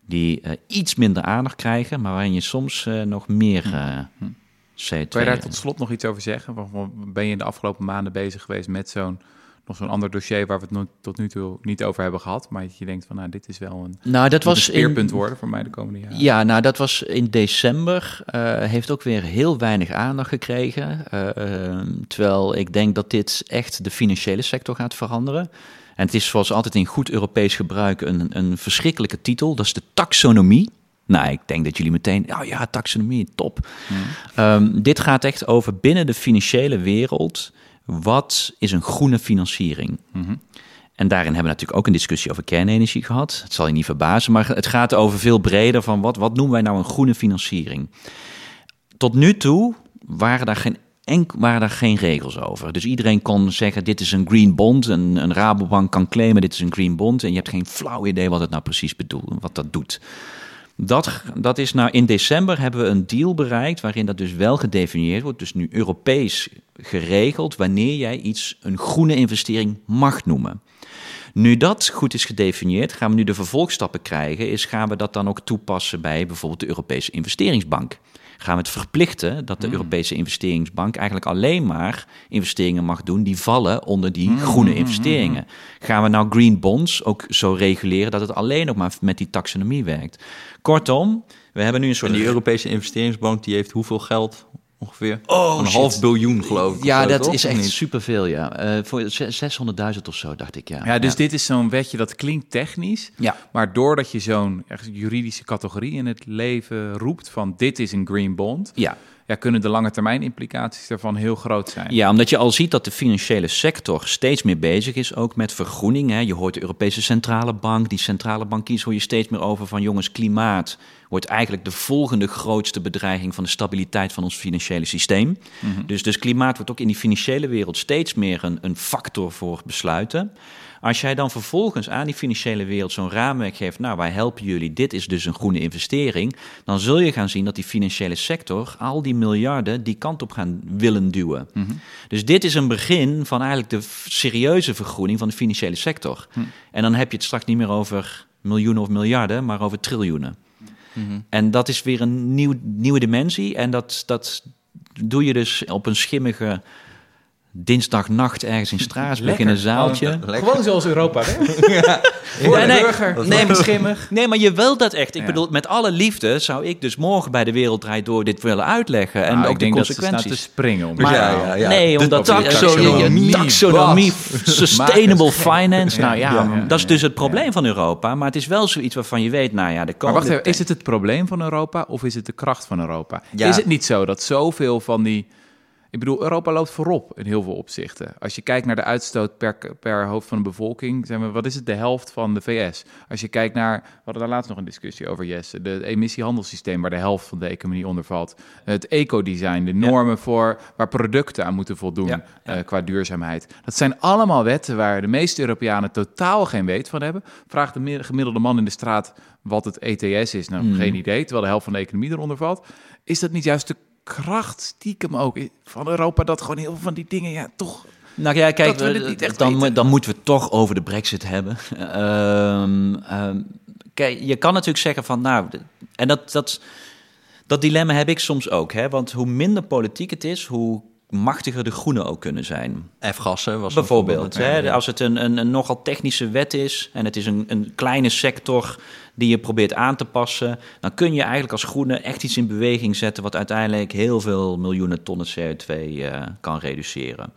die uh, iets minder aandacht krijgen, maar waarin je soms uh, nog meer uh, hm. CO2... Kan je daar tot slot nog iets over zeggen? Ben je in de afgelopen maanden bezig geweest met zo'n nog zo'n ander dossier waar we het tot nu toe niet over hebben gehad. Maar dat je denkt van, nou, dit is wel een, nou, dat was een speerpunt in, worden voor mij de komende jaren. Ja, nou, dat was in december. Uh, heeft ook weer heel weinig aandacht gekregen. Uh, terwijl ik denk dat dit echt de financiële sector gaat veranderen. En het is zoals altijd in goed Europees gebruik een, een verschrikkelijke titel. Dat is de taxonomie. Nou, ik denk dat jullie meteen, oh ja, taxonomie, top. Um, dit gaat echt over binnen de financiële wereld wat is een groene financiering? Mm En daarin hebben we natuurlijk ook een discussie over kernenergie gehad. Het zal je niet verbazen, maar het gaat over veel breder van wat, wat noemen wij nou een groene financiering? Tot nu toe waren daar geen waren daar geen regels over. Dus iedereen kon zeggen: dit is een green bond. Een, een Rabobank kan claimen: dit is een green bond. En je hebt geen flauw idee wat het nou precies bedoelt, wat dat doet. Dat, dat is nou in december hebben we een deal bereikt waarin dat dus wel gedefinieerd wordt. Dus nu Europees geregeld wanneer jij iets een groene investering mag noemen. Nu dat goed is gedefinieerd, gaan we nu de vervolgstappen krijgen. Is gaan we dat dan ook toepassen bij bijvoorbeeld de Europese investeringsbank? Gaan we het verplichten dat de hmm. Europese investeringsbank eigenlijk alleen maar investeringen mag doen die vallen onder die hmm, groene hmm, investeringen. Gaan we nou green bonds ook zo reguleren dat het alleen nog maar met die taxonomie werkt? Kortom, we hebben nu een soort. En die Europese investeringsbank die heeft hoeveel geld ongeveer? Oh, een half biljoen geloof ik. Ja, dat is echt superveel, ja. Uh, voor 600.000 of zo, dacht ik, ja. Ja, dus dit is zo'n wetje dat klinkt technisch. Ja. Maar doordat je zo'n juridische categorie in het leven roept van dit is een green bond... Ja ja, kunnen de lange termijn implicaties daarvan heel groot zijn. Ja, omdat je al ziet dat de financiële sector steeds meer bezig is, ook met vergroening. Hè. Je hoort de Europese Centrale Bank, die centrale bankiers hoor je steeds meer over van jongens, klimaat wordt eigenlijk de volgende grootste bedreiging van de stabiliteit van ons financiële systeem. Mhm. dus, dus klimaat wordt ook in die financiële wereld steeds meer een, een factor voor besluiten. Als jij dan vervolgens aan die financiële wereld zo'n raamwerk geeft, nou wij helpen jullie, dit is dus een groene investering, dan zul je gaan zien dat die financiële sector al die miljarden die kant op gaan willen duwen. Mhm. Dus dit is een begin van eigenlijk de serieuze vergroening van de financiële sector. Mhm. En dan heb je het straks niet meer over miljoenen of miljarden, maar over triljoenen. Mhm. En dat is weer een nieuw, nieuwe dimensie en dat, dat doe je dus op een schimmige dinsdagnacht ergens in Straatsburg in een zaaltje. Gewoon zoals Europa, hè? Voor Ja, de nee, burger, nee, nee, maar- schimmig. Nee, maar je wil dat echt. Ik Ja. bedoel, met alle liefde zou ik dus morgen bij de Wereld Draait Door dit willen uitleggen. En Nou, ook ik denk de dat ze staan consequenties. te springen. Om Maar, Ja, ja, ja. Nee, De omdat taxonomie, taxonomie, sustainable finance. Nou ja, ja, ja, dat is dus het ja. probleem van Europa. Maar het is wel zoiets waarvan je weet, nou ja, de Maar komende... wacht even, is het het probleem van Europa of is het de kracht van Europa? Ja. Is het niet zo dat zoveel van die... Ik bedoel, Europa loopt voorop in heel veel opzichten. Als je kijkt naar de uitstoot per, per hoofd van de bevolking, zijn we, wat is het, de helft van de VS? Als je kijkt naar, we hadden daar laatst nog een discussie over, Jesse, de, het emissiehandelssysteem waar de helft van de economie onder valt. Het ecodesign, de normen voor waar producten aan moeten voldoen Ja, eh, qua duurzaamheid. Dat zijn allemaal wetten waar de meeste Europeanen totaal geen weet van hebben. Vraag de mi- gemiddelde man in de straat wat het ETS is. Nou, geen idee, terwijl de helft van de economie eronder valt. Is dat niet juist de kracht stiekem ook van Europa dat gewoon heel veel van die dingen ja toch Nou ja, kijk, eh, dan, dan moeten we toch over de brexit hebben. Ehm, ehm, kijk, je kan natuurlijk zeggen van, nou, en dat, dat, dat dilemma heb ik soms ook. Hè? Want hoe minder politiek het is, hoe machtiger de groenen ook kunnen zijn. F-gassen was een Bijvoorbeeld, voorbeeld. hè, als het een, een, een nogal technische wet is en het is een, een kleine sector die je probeert aan te passen, dan kun je eigenlijk als groene echt iets in beweging zetten wat uiteindelijk heel veel miljoenen tonnen CO2 eh, kan reduceren.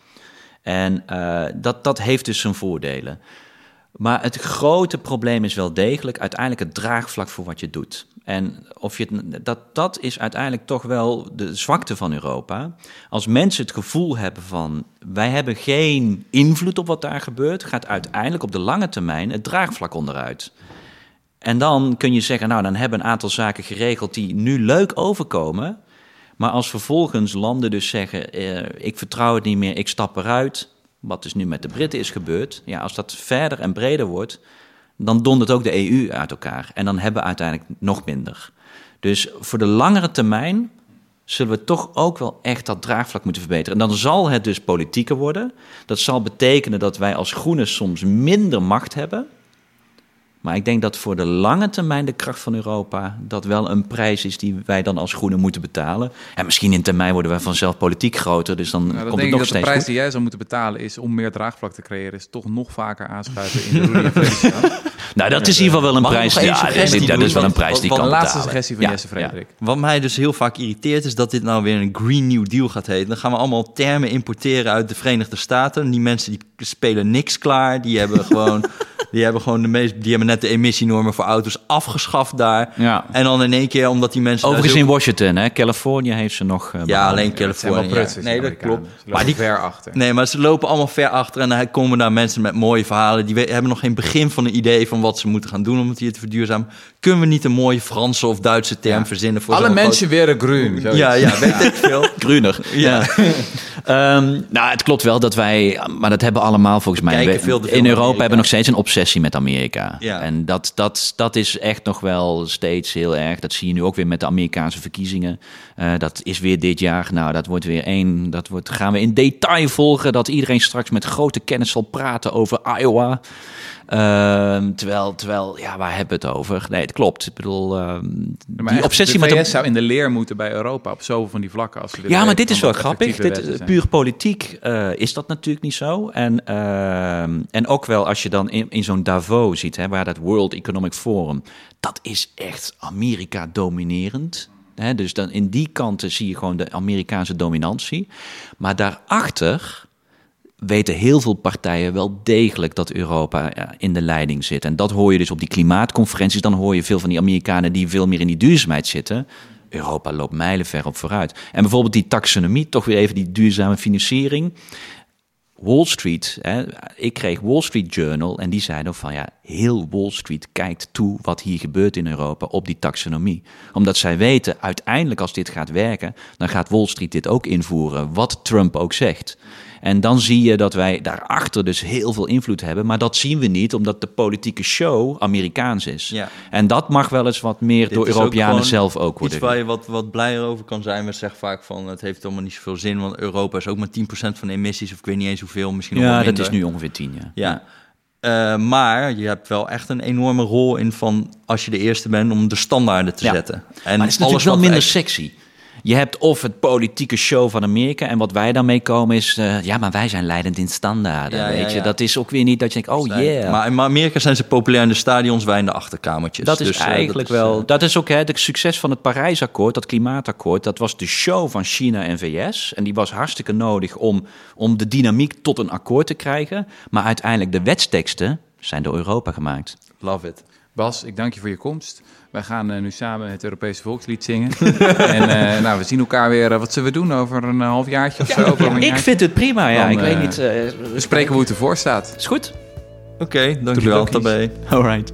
En eh, dat, dat heeft dus zijn voordelen. Maar het grote probleem is wel degelijk uiteindelijk het draagvlak voor wat je doet. En of je dat, dat is uiteindelijk toch wel de zwakte van Europa. Als mensen het gevoel hebben van wij hebben geen invloed op wat daar gebeurt, gaat uiteindelijk op de lange termijn het draagvlak onderuit. En dan kun je zeggen, nou dan hebben een aantal zaken geregeld die nu leuk overkomen. Maar als vervolgens landen dus zeggen, eh, ik vertrouw het niet meer, ik stap eruit. Wat dus nu met de Britten is gebeurd. Ja, als dat verder en breder wordt, dan dondert ook de EU uit elkaar. En dan hebben we uiteindelijk nog minder. Dus voor de langere termijn zullen we toch ook wel echt dat draagvlak moeten verbeteren. En dan zal het dus politieker worden. Dat zal betekenen dat wij als groenen soms minder macht hebben. Maar ik denk dat voor de lange termijn de kracht van Europa dat wel een prijs is die wij dan als groenen moeten betalen. En misschien in termijn worden wij vanzelf politiek groter, dus dan Nou, komt denk het ik nog de steeds prijs goed. die jij zou moeten betalen is om meer draagvlak te creëren, is toch nog vaker aanschuiven in de Nou, dat is in ieder geval wel een prijs. Ja, dat, is wel een prijs die kan Een laatste betalen. suggestie van Ja, Jesse ja. Frederik. Wat mij dus heel vaak irriteert is dat dit nou weer een Green New Deal gaat heten. Dan gaan we allemaal termen importeren uit de Verenigde Staten. Die mensen die spelen niks klaar. Die hebben gewoon, die hebben gewoon de meest, die hebben net de emissienormen voor auto's afgeschaft daar. Ja. En dan in één keer omdat die mensen. Overigens in Washington, hè? Californië heeft ze nog. eh, Ja, alleen Het zijn wel Californië. ja. Nee, dat klopt. Ze Maar lopen die, ver achter. Nee, maar ze lopen allemaal ver achter en dan komen daar mensen met mooie verhalen. Die hebben nog geen begin van een idee van wat ze moeten gaan doen om het hier te verduurzamen. Kunnen we niet een mooie Franse of Duitse term Ja. verzinnen voor Alle mensen weer groen. groot- zoiets. Ja, ja, weet ik veel. Gruner. Ja. Ehm, nou, het klopt wel dat wij, maar dat hebben we allemaal volgens mij. Kijken we- veel in Europa hebben we nog steeds een obsessie met Amerika. Ja. En dat, dat, dat is echt nog wel steeds heel erg. Dat zie je nu ook weer met de Amerikaanse verkiezingen. Eh, dat is weer dit jaar. Nou, dat wordt weer één. Dat wordt, gaan we in detail volgen. Dat iedereen straks met grote kennis zal praten over Iowa. Ehm, terwijl, terwijl, ja, waar hebben we het over? Nee, het klopt. Ik bedoel, ehm, Maar die obsessie de met VS zou in de leer moeten bij Europa op zoveel van die vlakken. Als ja, maar dit is wel grappig. Dit, puur politiek eh, is dat natuurlijk niet zo. En, ehm, en ook wel als je dan in, in zo'n Davos ziet, hè, waar dat World Economic Forum, dat is echt Amerika dominerend. Hè, dus dan in die kanten zie je gewoon de Amerikaanse dominantie. Maar daarachter weten heel veel partijen wel degelijk dat Europa in de leiding zit. En dat hoor je dus op die klimaatconferenties. Dan hoor je veel van die Amerikanen die veel meer in die duurzaamheid zitten. Europa loopt mijlenver op vooruit. En bijvoorbeeld die taxonomie, toch weer even die duurzame financiering. Wall Street, hè, ik kreeg Wall Street Journal en die zeiden van ja, heel Wall Street kijkt toe wat hier gebeurt in Europa op die taxonomie. Omdat zij weten, uiteindelijk als dit gaat werken, dan gaat Wall Street dit ook invoeren, wat Trump ook zegt. En dan zie je dat wij daarachter dus heel veel invloed hebben, maar dat zien we niet omdat de politieke show Amerikaans is. Ja. En dat mag wel eens wat meer Dit door ook Europeanen zelf ook worden. Iets waar je wat, wat blijer over kan zijn. We zeggen vaak van het heeft allemaal niet zoveel zin, want Europa is ook maar 10% van de emissies, of ik weet niet eens hoeveel, misschien nog ja, dat is nu ongeveer tien jaar. Ja. Eh, maar je hebt wel echt een enorme rol in van als je de eerste bent om de standaarden te Ja. zetten. En maar het is natuurlijk wel minder echt- sexy. Je hebt of het politieke show van Amerika. En wat wij dan meekomen is... eh, ja, maar wij zijn leidend in standaarden. Ja, ja, weet je, ja. dat is ook weer niet dat je denkt... Oh yeah. Maar in Amerika zijn ze populair in de stadions, wij in de achterkamertjes. Dat is Dus, eh, eigenlijk dat is, wel. eh, dat is ook hè, het succes van het Parijsakkoord, dat klimaatakkoord. Dat was de show van China en VS. En die was hartstikke nodig om, om de dynamiek tot een akkoord te krijgen. Maar uiteindelijk de wetsteksten zijn door Europa gemaakt. love it. Bas, ik dank je voor je komst. Wij gaan eh, nu samen het Europese volkslied zingen. en eh, nou, we zien elkaar weer. eh, wat zullen we doen over een eh, halfjaartje of zo? Ik jaartje? vind het prima, ja. Dan, ik weet niet. eh, We spreken hoe het ervoor staat. Is goed? Oké, dankjewel. Toedeledokies. Daarbij. All right.